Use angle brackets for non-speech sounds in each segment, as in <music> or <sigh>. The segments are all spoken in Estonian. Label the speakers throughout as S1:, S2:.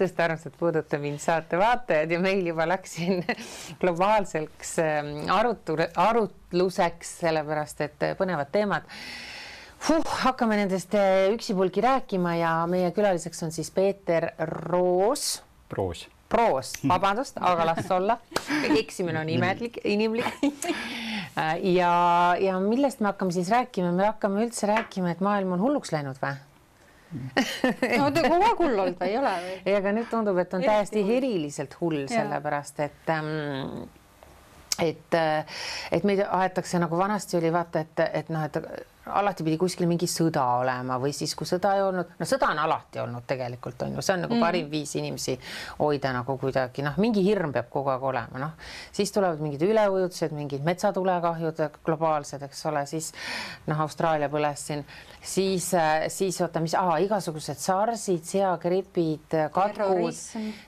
S1: tõesti armsad Puuduta mind saate vaatajad ja meil juba läks siin <laughs> globaalseks ähm, arutu-, arutluseks, sellepärast et põnevad teemad huh,. hakkame nendest äh, üksipulgi rääkima ja meie külaliseks on siis Peeter Roos.
S2: Proos
S1: proos, <laughs> vabandust, aga las olla. eksimine on imelik, <laughs> inimlik. Äh, ja, ja millest me hakkame siis rääkima, me hakkame üldse rääkima, et maailm on hulluks läinud või? <laughs>
S3: no ta kogu aeg hull olnud või ei ole või?
S1: ei, aga nüüd tundub, et on täiesti eriliselt hull, sellepärast et ähm, et, äh, et meid aetakse nagu vanasti oli vaata, et, et noh, et alati pidi kuskil mingi sõda olema või siis, kui sõda ei olnud, no sõda on alati olnud tegelikult on ju, see on nagu mm. parim viis inimesi hoida nagu kuidagi noh, mingi hirm peab kogu aeg olema, noh siis tulevad mingid üleujutused, mingid metsatulekahjud globaalsed, eks ole, siis noh, Austraalia põles siin, siis, siis oota, mis ah,, igasugused SARS-id, seagripid, katkud,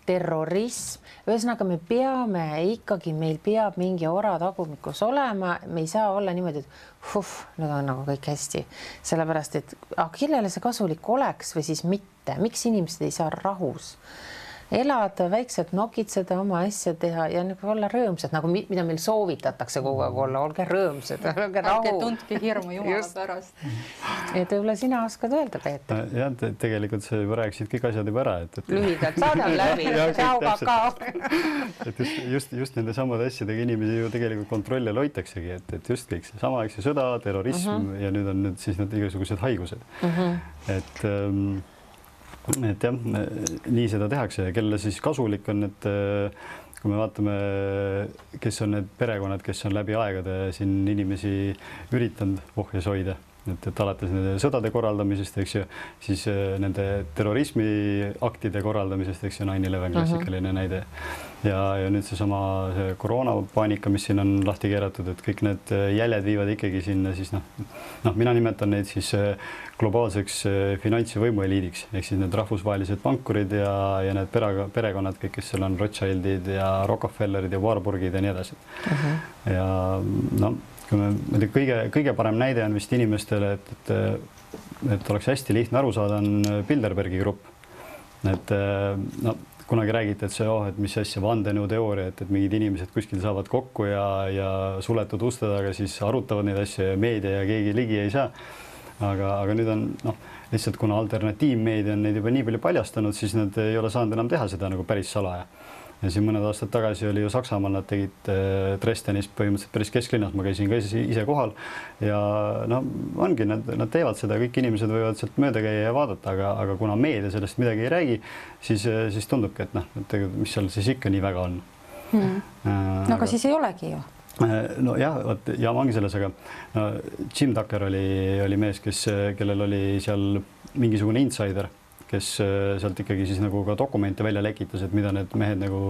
S1: terrorism, ühesõnaga me peame ikkagi, meil peab mingi ora tagumikus olema, me ei saa olla niimoodi, et huh, nüüd on nagu kõik hästi, sellepärast et aga kellele see kasulik oleks või siis mitte, miks inimesed ei saa rahus elada, väikselt nokitseda, oma asja teha ja nagu olla rõõmsad, nagu mida meil soovitatakse kogu aeg olla, olge rõõmsad, olge rahu.
S3: ärge tundke hirmu jumala pärast.
S1: et võib-olla sina oskad öelda, Peeter?
S2: jah, tegelikult sa juba rääkisid kõik asjad juba ära, et, et....
S1: lühidalt, saade on läbi tšau, kakao.
S2: et just, just, just nende samade asjadega inimesi ju tegelikult kontrolli all hoitaksegi, et, et just kõik seesama, eks ju, sõda, terrorism uh mhm. -huh. ja nüüd on nüüd siis need igasugused haigused uh. Mhm. -huh. et ähm, et jah, nii seda tehakse ja kellele siis kasulik on, et äh, kui me vaatame, kes on need perekonnad, kes on läbi aegade siin inimesi üritanud ohjes hoida, et, et alates nende sõdade korraldamisest, eks ju, siis äh, nende terrorismiaktide korraldamisest, eks ju, nine eleven klassikaline uh -huh. näide ja, ja nüüd seesama see koroonapaanika, mis siin on lahti keeratud, et kõik need äh, jäljed viivad ikkagi sinna siis noh, noh, mina nimetan neid siis äh, globaalseks äh, finants- ja võimueliidiks ehk siis need rahvusvahelised pankurid ja, ja need pere, perekonnad, kõik, kes seal on, Rothschildid ja Rockefellerid ja Warburgid ja nii edasi uh. -huh. ja noh, kui me, ma ei tea, kõige, kõige parem näide on vist inimestele, et, et, et oleks hästi lihtne aru saada, on Bilderbergi grupp. et no kunagi räägiti, et see, oh, et mis asja, vandenõuteooria, et, et mingid inimesed kuskil saavad kokku ja, ja suletud uste taga siis arutavad neid asju ja meedia ja keegi ligi ei saa. aga, aga nüüd on noh, lihtsalt kuna alternatiivmeedia on neid juba nii palju paljastanud, siis nad ei ole saanud enam teha seda nagu päris salaja ja siin mõned aastad tagasi oli ju Saksamaal, nad tegid äh, Dresdenis põhimõtteliselt päris kesklinnas, ma käisin ka ise kohal. Ja no ongi, nad, nad teevad seda, kõik inimesed võivad sealt mööda käia ja vaadata, aga, aga kuna meedia sellest midagi ei räägi, siis, äh, siis tundubki, et noh, et mis seal siis ikka nii väga on.
S3: Äh, no aga siis ei olegi ju.
S2: Nojah, vot jama ongi selles, aga no, Jim Tucker oli, oli mees, kes, kellel oli seal mingisugune insider kes äh, sealt ikkagi siis nagu ka dokumente välja lekitas, et mida need mehed nagu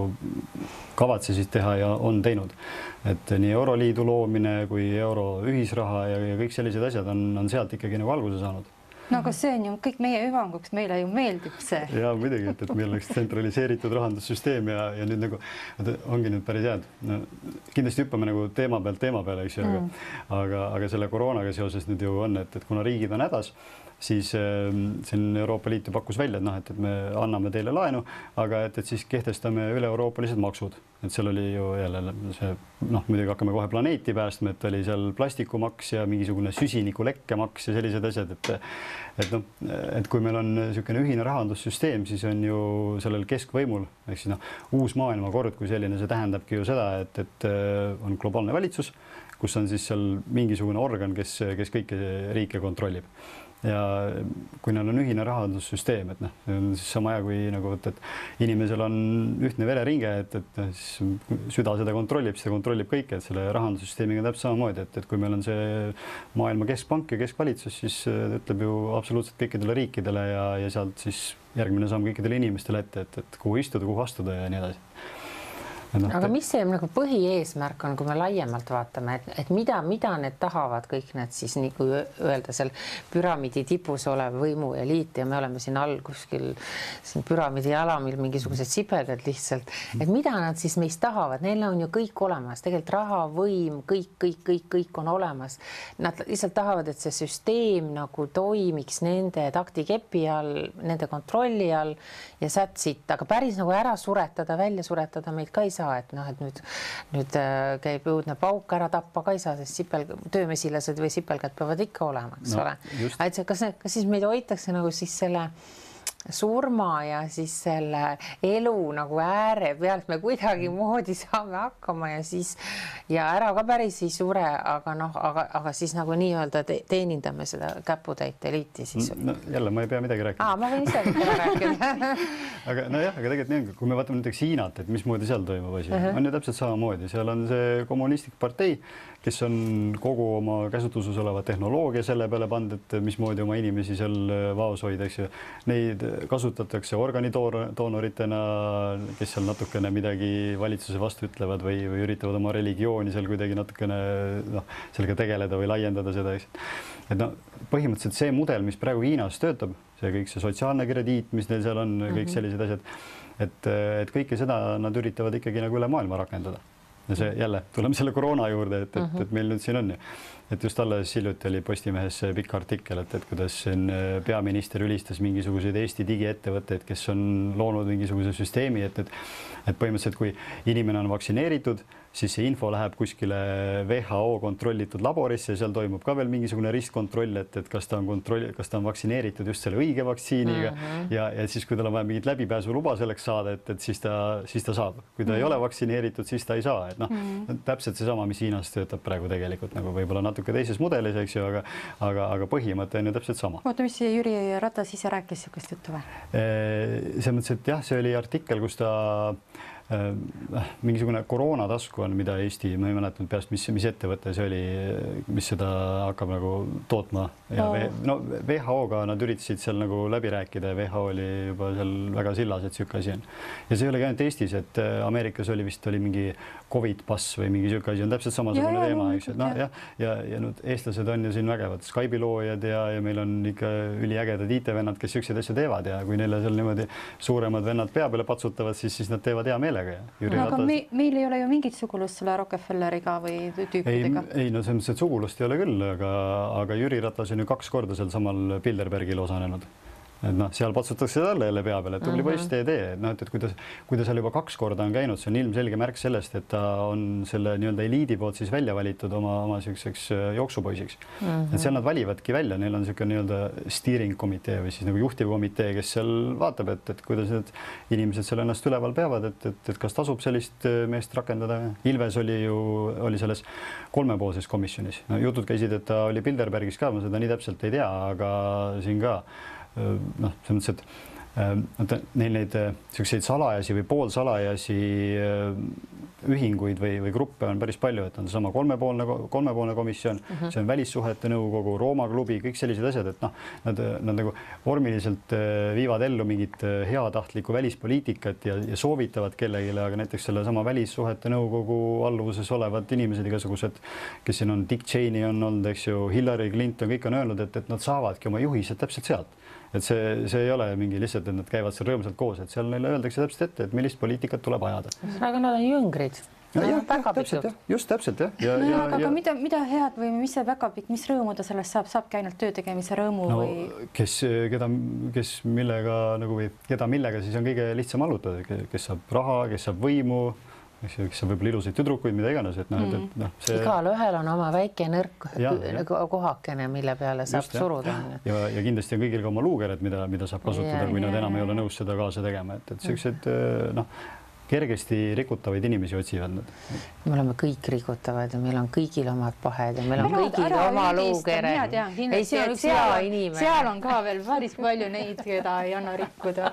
S2: kavatsesid teha ja on teinud. et nii Euroliidu loomine kui euro ühisraha ja, ja kõik sellised asjad on, on sealt ikkagi nagu alguse saanud
S3: no aga see on ju kõik meie hüvanguks, meile ju meeldib see.
S2: ja muidugi, et, et meil oleks tsentraliseeritud rahandussüsteem ja, ja nüüd nagu ongi nüüd päris head no,. kindlasti hüppame nagu teema pealt teema peale, eks ju mm., aga, aga, aga selle koroonaga seoses nüüd ju on, et, et kuna riigid on hädas siis ehm, siin Euroopa Liit ju pakkus välja, et noh, et, et me anname teile laenu, aga et, et siis kehtestame üle-euroopalised maksud, et seal oli ju jälle see noh, muidugi hakkame kohe planeeti päästma, et oli seal plastikumaks ja mingisugune süsinikulekkemaks ja sellised asjad, et et noh, et kui meil on niisugune ühine rahandussüsteem, siis on ju sellel keskvõimul ehk siis noh, uus maailmakord kui selline, see tähendabki ju seda, et, et on globaalne valitsus, kus on siis seal mingisugune organ, kes, kes kõiki riike kontrollib ja kui neil on ühine rahandussüsteem, et noh, on siis sama hea kui nagu vot, et inimesel on ühtne vereringe, et, et noh, siis süda seda kontrollib, siis ta kontrollib kõike, et selle rahandussüsteemiga täpselt samamoodi, et, et kui meil on see maailma keskpank ja keskvalitsus, siis äh, ütleb ju absoluutselt kõikidele riikidele ja, ja sealt siis järgmine samm kõikidele inimestele ette, et, et kuhu istuda, kuhu astuda ja nii edasi noh,
S1: aga mis see nagu põhieesmärk on, kui me laiemalt vaatame, et, et mida, mida need tahavad kõik need siis nagu öelda seal püramiidi tipus olev võimueliit ja me oleme siin all kuskil siin püramiidi alamil mingisugused sibedad lihtsalt, et mida nad siis meist tahavad, neil on ju kõik olemas, tegelikult raha, võim, kõik, kõik, kõik, kõik on olemas. Nad lihtsalt tahavad, et see süsteem nagu toimiks nende taktikepi all, nende kontrolli all ja that's it, aga päris nagu ära suretada, välja suretada meid ka ei saa saa, et noh, et nüüd, nüüd äh, käib õudne pauk, ära tappa ka ei saa, sest sipel, töömesilased või sipelgad peavad ikka olema, eks no, ole. et see, kas, kas siis meid hoitakse nagu siis selle surma ja siis selle elu nagu ääre pealt me kuidagimoodi saame hakkama ja siis ja ära ka päris ei sure, aga noh, aga, aga siis nagu nii-öelda te, teenindame seda käputäit eliiti siis
S2: no,. jälle ma ei pea midagi rääkima.
S1: aa, ma võin ise <laughs> rääkida
S2: aga nojah, aga tegelikult nii on, kui me vaatame näiteks Hiinat, et mismoodi seal toimub asi uh, -huh. on ju täpselt samamoodi, seal on see kommunistlik partei kes on kogu oma käsutuses oleva tehnoloogia selle peale pannud, et mismoodi oma inimesi seal vaos hoida, eks ju. Neid kasutatakse organidoonoritena, kes seal natukene midagi valitsuse vastu ütlevad või, või üritavad oma religiooni seal kuidagi natukene noh, sellega tegeleda või laiendada seda, eks. et noh, põhimõtteliselt see mudel, mis praegu Hiinas töötab, see kõik see sotsiaalne krediit, mis neil seal on mm, -hmm. kõik mhm. sellised asjad, et, et kõike seda nad üritavad ikkagi nagu üle maailma rakendada ja see jälle, tuleme selle koroona juurde, et, et, et meil nüüd siin on ju, et just alles hiljuti oli Postimehes pikk artikkel, et, et kuidas siin äh, peaminister ülistas mingisuguseid Eesti digiettevõtteid, kes on loonud mingisuguse süsteemi, et, et, et põhimõtteliselt, kui inimene on vaktsineeritud siis see info läheb kuskile WHO kontrollitud laborisse, seal toimub ka veel mingisugune ristkontroll, et, et kas ta on kontroll, kas ta on vaktsineeritud just selle õige vaktsiiniga mm -hmm. ja, ja siis, kui tal on vaja mingit läbipääsuluba selleks saada, et, et siis ta, siis ta saab, kui ta mm -hmm. ei ole vaktsineeritud, siis ta ei saa, et noh mm -hmm., täpselt seesama, mis Hiinas töötab praegu tegelikult nagu võib-olla natuke teises mudelis, eks ju, aga, aga, aga põhimõte on ju täpselt sama.
S3: oota, mis Jüri Ratas ise rääkis niisugust juttu või?
S2: selles mõttes, et jah, see oli artikkel, kus ta Äh, mingisugune koroonatasku on, mida Eesti, ma ei mäleta peast, mis, mis ettevõte see oli, mis seda hakkab nagu tootma. Ja no, no WHO-ga nad üritasid seal nagu läbi rääkida ja WHO oli juba seal väga sillas, et niisugune asi on. ja see ei olegi ainult Eestis, et äh, Ameerikas oli vist oli mingi Covid pass või mingi niisugune asi on täpselt samasugune ja, teema, eks et noh, jah, ja, ja, ja nüüd eestlased on ju siin vägevad Skype'i loojad ja, ja meil on ikka üliägedad IT-vennad, kes niisuguseid asju teevad ja kui neile seal niimoodi suuremad vennad pea peale patsutavad, siis, siis nad teevad hea meelega meelega ja
S3: Jüri no, Ratas. Me, meil ei ole ju mingit sugulust selle Rockefelleriga või tüüpidega.
S2: ei, ei no selles mõttes, et sugulust ei ole küll, aga, aga Jüri Ratas on ju kaks korda sealsamal Bilderbergil osalenud et noh, seal patsutakse talle jälle pea peale, et tubli poiss, tee, tee, et noh, et, et kui ta, kui ta seal juba kaks korda on käinud, see on ilmselge märk sellest, et ta on selle nii-öelda eliidi poolt siis välja valitud oma, oma niisuguseks äh, jooksupoisiks uh. -huh. et seal nad valivadki välja, neil on niisugune nii-öelda steering komitee või siis nagu juhtivkomitee, kes seal vaatab, et, et kuidas need inimesed seal ennast üleval peavad, et, et, et kas tasub sellist äh, meest rakendada. Ilves oli ju, oli selles kolmepoolses komisjonis no,, jutud käisid, et ta oli Bilderbergis ka, ma seda nii täpselt ei tea, aga siin ka noh, selles mõttes, et äh, neil neid niisuguseid salajasi või poolsalajasi äh, ühinguid või, või gruppe on päris palju, et on seesama kolmepoolne, kolmepoolne komisjon uh, -huh. see on Välissuhete Nõukogu, Rooma klubi, kõik sellised asjad, et noh, nad, nad nagu vormiliselt äh, viivad ellu mingit heatahtlikku välispoliitikat ja, ja soovitavad kellelegi, aga näiteks sellesama Välissuhete Nõukogu alluvuses olevad inimesed, igasugused, kes siin on, Dick Cheney on olnud, eks ju, Hillary Clinton, kõik on öelnud, et, et nad saavadki oma juhised täpselt sealt et see, see ei ole mingi lihtsalt, et nad käivad seal rõõmsalt koos, et seal neile öeldakse täpselt ette, et millist poliitikat tuleb ajada.
S1: aga nad on jüngrid.
S2: Ja, jah, jah, täpselt jah, just täpselt jah.
S3: ja, no, ja, aga, ja... aga mida, mida head või mis see väga pikk, mis rõõmu ta sellest saab, saabki ainult töö tegemise rõõmu no, või?
S2: kes, keda, kes millega nagu või keda millega siis on kõige lihtsam allutada, kes saab raha, kes saab võimu eks ju, kes on võib-olla ilusaid tüdrukuid, mida iganes, et noh mm., et, et noh
S1: see.... igalühel on oma väike nõrk ja, nagu kohakene, mille peale saab Just, suruda.
S2: ja, ja kindlasti on kõigil ka oma luukered, mida, mida saab kasutada, kui nad enam ei ole nõus seda kaasa tegema, et, et siuksed noh kergesti rikutavaid inimesi otsivad nad.
S1: me oleme kõik rikutavad ja meil on kõigil omad pahed ja meil on kõigil oma luukere.
S3: ei, see on üks hea inimene. seal on ka veel päris palju neid, keda ei anna rikkuda.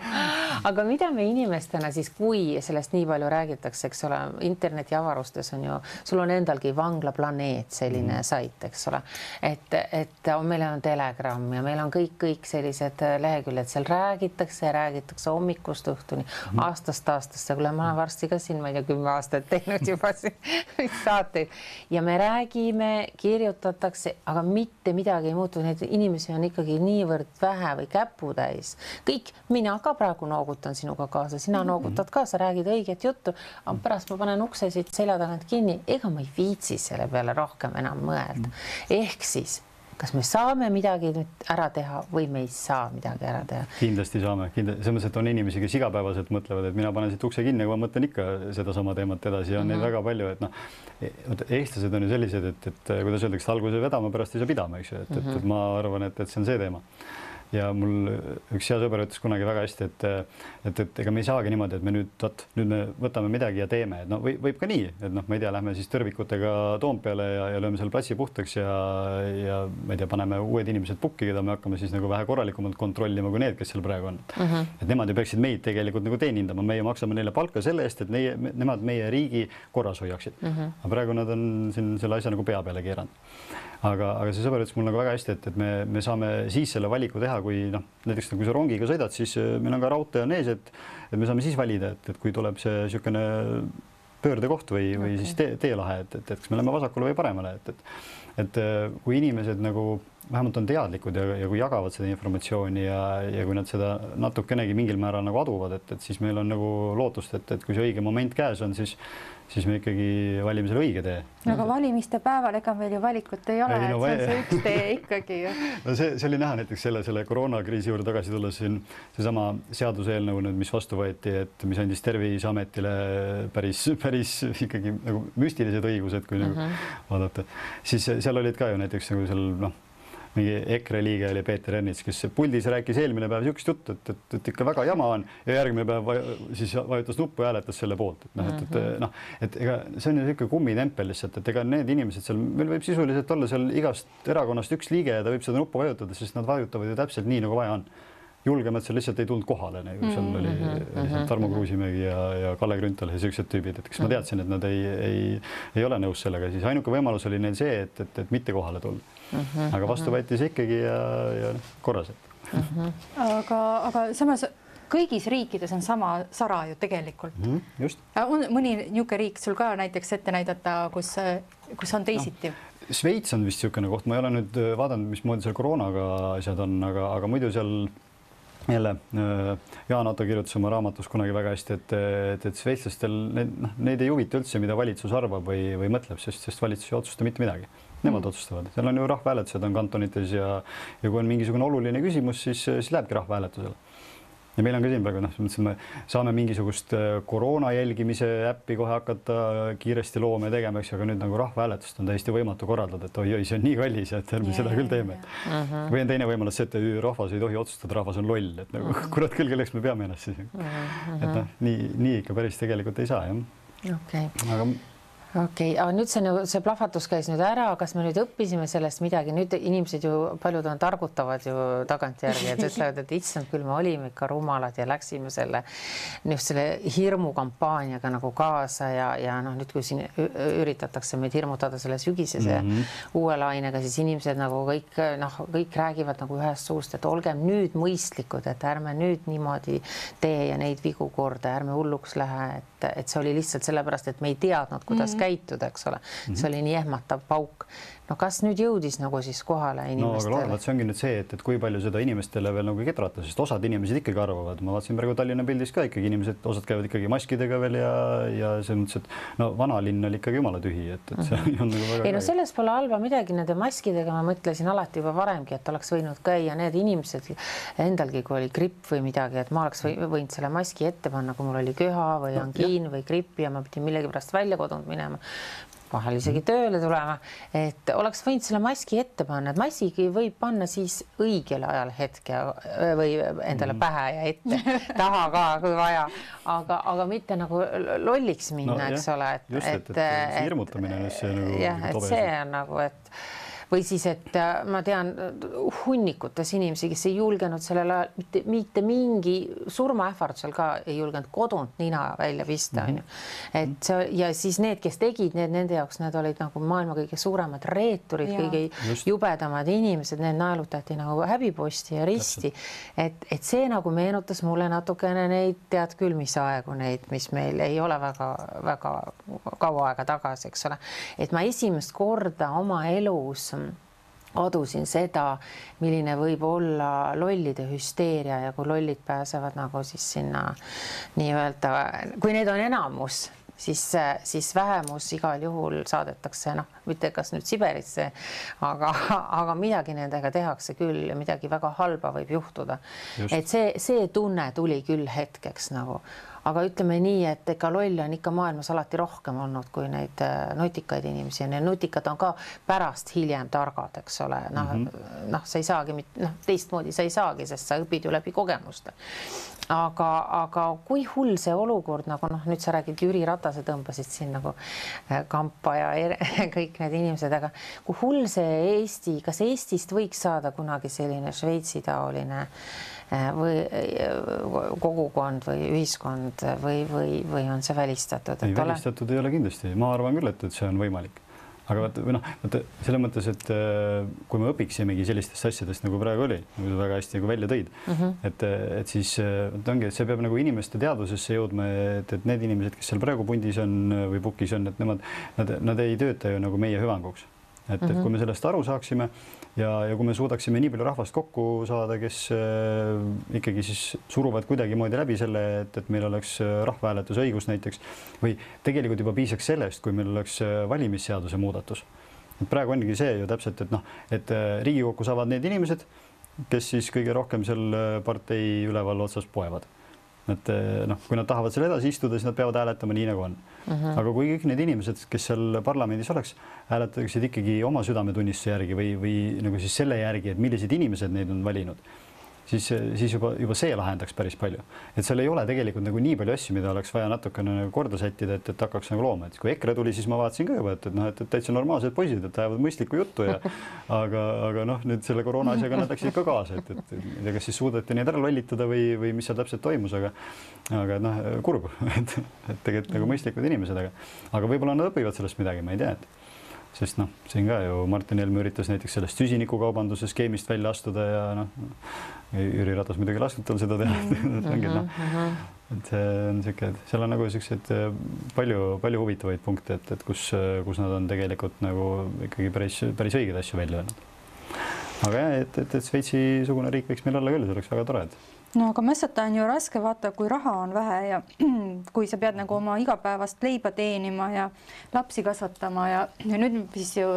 S1: aga mida me inimestena siis, kui sellest nii palju räägitakse, eks ole, internetiavarustes on ju, sul on endalgi vanglaplaneet, selline mm. sait, eks ole, et, et on, meil on Telegram ja meil on kõik, kõik sellised leheküljed, seal räägitakse, räägitakse hommikust õhtuni mm., aastast aastasse, kuule, ma olen varsti ka siin, ma ei tea, kümme aastat teinud juba <laughs> saateid ja me räägime, kirjutatakse, aga mitte midagi ei muutu, neid inimesi on ikkagi niivõrd vähe või käputäis. kõik, mina ka praegu noogutan sinuga kaasa, sina noogutad kaasa, räägid õiget juttu, aga pärast ma panen ukse siit selja tagant kinni, ega ma ei viitsi selle peale rohkem enam mõelda. ehk siis kas me saame midagi nüüd ära teha või me ei saa midagi ära teha?
S2: kindlasti saame, kindlasti, selles mõttes, et on inimesi, kes igapäevaselt mõtlevad, et mina panen siit ukse kinni, aga ma mõtlen ikka sedasama teemat edasi ja on mm -hmm. neid mhm. väga palju, et noh, vot eestlased on ju sellised, et, et kuidas öeldakse, alguses vedama, pärast ei saa pidama, eks ju, et mm, -hmm. et, et mhm. ma arvan, et, et see on see teema ja mul üks hea sõber ütles kunagi väga hästi, et et, et ega me ei saagi niimoodi, et me nüüd vot nüüd me võtame midagi ja teeme, et noh, või võib ka nii, et noh, ma ei tea, lähme siis tõrvikutega Toompeale ja, ja lööme selle platsi puhtaks ja, ja ma ei tea, paneme uued inimesed pukki, keda me hakkame siis nagu vähe korralikumalt kontrollima kui need, kes seal praegu on mm. -hmm. et nemad ju peaksid meid tegelikult nagu teenindama, meie maksame neile palka selle eest, et neie, nemad meie riigi korras hoiaksid mm. -hmm. aga praegu nad on siin selle asja nagu pea peale keeranud aga, aga see sõber ütles mulle nagu väga hästi, et, et me, me saame siis selle valiku teha, kui noh, näiteks kui sa rongiga sõidad, siis äh, meil on ka raudtee on ees, et, et me saame siis valida, et, et kui tuleb see niisugune pöördekoht või, või okay. siis tee, teelahe, et, et, et kas me läheme vasakule või paremale, et, et et äh, kui inimesed nagu vähemalt on teadlikud ja, ja kui jagavad seda informatsiooni ja, ja kui nad seda natukenegi mingil määral nagu aduvad, et, et siis meil on nagu lootust, et, et kui see õige moment käes on, siis siis me ikkagi valime selle õige tee.
S3: no aga valimiste päeval, ega meil ju valikut ei ole, no, et see on see üks tee ikkagi ju. <laughs>
S2: no see, see oli näha näiteks selle, selle koroonakriisi juurde tagasi tulles siin seesama seaduseelnõu nüüd, mis vastu võeti, et mis andis Terviseametile päris, päris ikkagi nagu müstilised õigused, kui uh -huh. nagu mhm. vaadata, siis seal olid ka ju näiteks nagu seal noh mingi EKRE liige oli Peeter Ernits, kes puldis rääkis eelmine päev niisugust juttu, et, et, et ikka väga jama on. Ja järgmine päev siis vajutas nuppu ja hääletas selle poolt, et noh, et, et mhm. noh, et ega see on ju niisugune kummitempel lihtsalt, et ega need inimesed seal, meil võib sisuliselt olla seal igast erakonnast üks liige ja ta võib seda nuppu vajutada, sest nad vajutavad ju täpselt nii, nagu vaja on. Julgemad seal lihtsalt ei tulnud kohale, nagu seal mm -hmm. oli, oli seal Tarmo Kruusimägi ja, ja Kalle Grünthal ja siuksed tüübid, et kas ma teadsin, et nad ei, ei, ei ole nõus sellega, siis ainuke võimalus oli neil see, et, et, et mitte kohale tulla mm. -hmm. aga vastu võeti see ikkagi ja, ja korras mm.
S3: -hmm. aga, aga samas kõigis riikides on sama sara ju tegelikult
S2: mm. -hmm, just.
S3: on mõni niisugune riik sul ka näiteks ette näidata, kus, kus on teisiti no.?
S2: Šveits on vist niisugune koht, ma ei ole nüüd vaadanud, mismoodi seal koroonaga asjad on, aga, aga muidu seal jälle äh, Jaan Otto kirjutas oma raamatus kunagi väga hästi, et, et, et šveitslastel need, noh, neid ei huvita üldse, mida valitsus arvab või, või mõtleb, sest, sest valitsus ei otsusta mitte midagi. Nemad otsustavad, seal on ju rahvahääletused on kantonites ja, ja kui on mingisugune oluline küsimus, siis, siis lähebki rahvahääletusele ja meil on ka siin praegu noh, selles mõttes, et me saame mingisugust äh, koroona jälgimise äppi kohe hakata kiiresti looma ja tegema, eks ju, aga nüüd nagu rahvahääletust on täiesti võimatu korraldada, et oi-oi, see on nii kallis, et ärme seda küll teeme. Uh -huh. või on teine võimalus see, et rahvas ei tohi otsustada, rahvas on loll, et nagu uh -huh. kurat küll, kelleks me peame ennast siis uh. -huh. et noh, nii, nii ikka päris tegelikult ei saa jah.
S1: okei okay.. aga okei okay., aga nüüd see nagu see plahvatus käis nüüd ära, kas me nüüd õppisime sellest midagi, nüüd inimesed ju paljud on targutavad ju tagantjärgi, et ütlevad, et issand küll, me olime ikka rumalad ja läksime selle just selle hirmukampaaniaga nagu kaasa ja, ja noh, nüüd kui siin üritatakse meid hirmutada selle sügisese mm -hmm. uue lainega, siis inimesed nagu kõik noh, kõik räägivad nagu ühest suust, et olgem nüüd mõistlikud, et ärme nüüd niimoodi tee ja neid vigu korda, ärme hulluks lähe, et, et see oli lihtsalt sellepärast, et me ei teadnud, kuidas mm -hmm käituda, eks ole mm, -hmm. see oli nii ehmatav pauk no kas nüüd jõudis nagu siis kohale inimestele?
S2: no aga vot, see ongi nüüd see, et, et kui palju seda inimestele veel nagu kedrata, sest osad inimesed ikkagi arvavad, ma vaatasin praegu Tallinna pildis ka ikkagi inimesed, osad käivad ikkagi maskidega veel ja, ja selles mõttes, et no vanalinn oli ikkagi jumala tühi, et, et see mm -hmm. on nagu väga.
S1: ei no selles pole halba midagi, nende maskidega ma mõtlesin alati juba varemgi, et oleks võinud käia need inimesed endalgi, kui oli gripp või midagi, et ma oleks võinud selle maski ette panna, kui mul oli köha või angiin no, või gripp ja ma pidin millegipärast välja kodunt minema vahel isegi tööle tulema, et oleks võinud selle maski ette panna, et maski võib panna siis õigel ajal hetke või endale mm. pähe ja ette, taha ka, kui vaja, aga, aga mitte nagu lolliks minna no,, eks ole,
S2: et, et, et, et hirmutamine on just see nagu
S1: jah, et see on nagu, et või siis, et äh, ma tean hunnikutes inimesi, kes ei julgenud sellel ajal mitte, mitte mingi surmaähvardusel ka ei julgenud kodunt nina välja pista, onju. et see ja siis need, kes tegid need, nende jaoks need olid nagu maailma kõige suuremad reeturid, kõige Just. jubedamad inimesed, need naelutati nagu häbiposti ja risti. et, et see nagu meenutas mulle natukene neid, tead küll, mis aegu neid, mis meil ei ole väga-väga kaua aega tagasi, eks ole. et ma esimest korda oma elus adusin seda, milline võib olla lollide hüsteeria ja kui lollid pääsevad nagu siis sinna nii-öelda, kui need on enamus, siis, siis vähemus igal juhul saadetakse noh, mitte kas nüüd Siberisse, aga, aga midagi nendega tehakse küll ja midagi väga halba võib juhtuda. et see, see tunne tuli küll hetkeks nagu aga ütleme nii, et ega lolle on ikka maailmas alati rohkem olnud kui neid äh, nutikaid inimesi ja need nutikad on ka pärast hiljem targad, eks ole, noh mm -hmm., noh, sa ei saagi noh, teistmoodi sa ei saagi, sest sa õpid ju läbi kogemuste. aga, aga kui hull see olukord nagu noh, nüüd sa räägid Jüri Ratase tõmbasid siin nagu äh, kampa ja er, <laughs> kõik need inimesed, aga kui hull see Eesti, kas Eestist võiks saada kunagi selline Šveitsi taoline Äh, või äh, kogukond või ühiskond või, või, või on see välistatud?
S2: ei, välistatud ole... ei ole kindlasti, ma arvan küll, et, et see on võimalik aga vaata või noh, vaata selles mõttes, et äh, kui me õpiksimegi sellistest asjadest nagu praegu oli, nagu sa väga hästi nagu välja tõid mm, -hmm. et, et siis vot ongi, et see peab nagu inimeste teadvusesse jõudma, et, et need inimesed, kes seal praegu pundis on või pukis on, et nemad, nad, nad ei tööta ju nagu meie hüvanguks. et mm, -hmm. et mhm. kui me sellest aru saaksime ja, ja kui me suudaksime nii palju rahvast kokku saada, kes äh, ikkagi siis suruvad kuidagimoodi läbi selle, et, et meil oleks äh, rahvahääletuse õigus näiteks või tegelikult juba piisaks sellest, kui meil oleks äh, valimisseaduse muudatus. et praegu ongi see ju täpselt, et noh, et Riigikokku saavad need inimesed, kes siis kõige rohkem seal partei üleval otsas poevad et eh, noh, kui nad tahavad seal edasi istuda, siis nad peavad hääletama nii, nagu on mm. -hmm. aga kui kõik need inimesed, kes seal parlamendis oleks, hääletaksid ikkagi oma südametunnistuse järgi või, või nagu siis selle järgi, et millised inimesed neid on valinud siis, siis juba, juba see lahendaks päris palju. et seal ei ole tegelikult nagu nii palju asju, mida oleks vaja natukene nagu korda sättida, et, et hakkaks nagu looma, et kui EKRE tuli, siis ma vaatasin ka juba, et, et noh, et, täitsa normaalsed poisid, et ajavad mõistlikku juttu ja <laughs> aga, aga noh, nüüd selle koroona asjaga nad läksid ka kaasa, et, et ma ei tea, kas siis suudeti neid ära lollitada või, või mis seal täpselt toimus, aga aga noh, kurb, <laughs> et, et tegelikult nagu mõistlikud inimesed, aga aga võib-olla nad õpivad sellest midagi, ma ei tea, et. Sest noh, siin ka ju Martin Helme üritas näiteks sellest süsinikukaubanduse skeemist välja astuda ja noh, Jüri Ratas muidugi lasknud tal seda teha mm. <laughs> -hmm. noh, et see on niisugune, seal on nagu niisuguseid palju-palju huvitavaid punkte, et, et kus, kus nad on tegelikult nagu ikkagi päris, päris õigeid asju välja öelnud. aga jah, et, et, et Šveitsi-sugune riik võiks meil olla küll, see oleks väga tore, et
S3: no aga mässata on ju raske, vaata, kui raha on vähe ja <clears throat> kui sa pead nagu oma igapäevast leiba teenima ja lapsi kasvatama ja, ja nüüd siis ju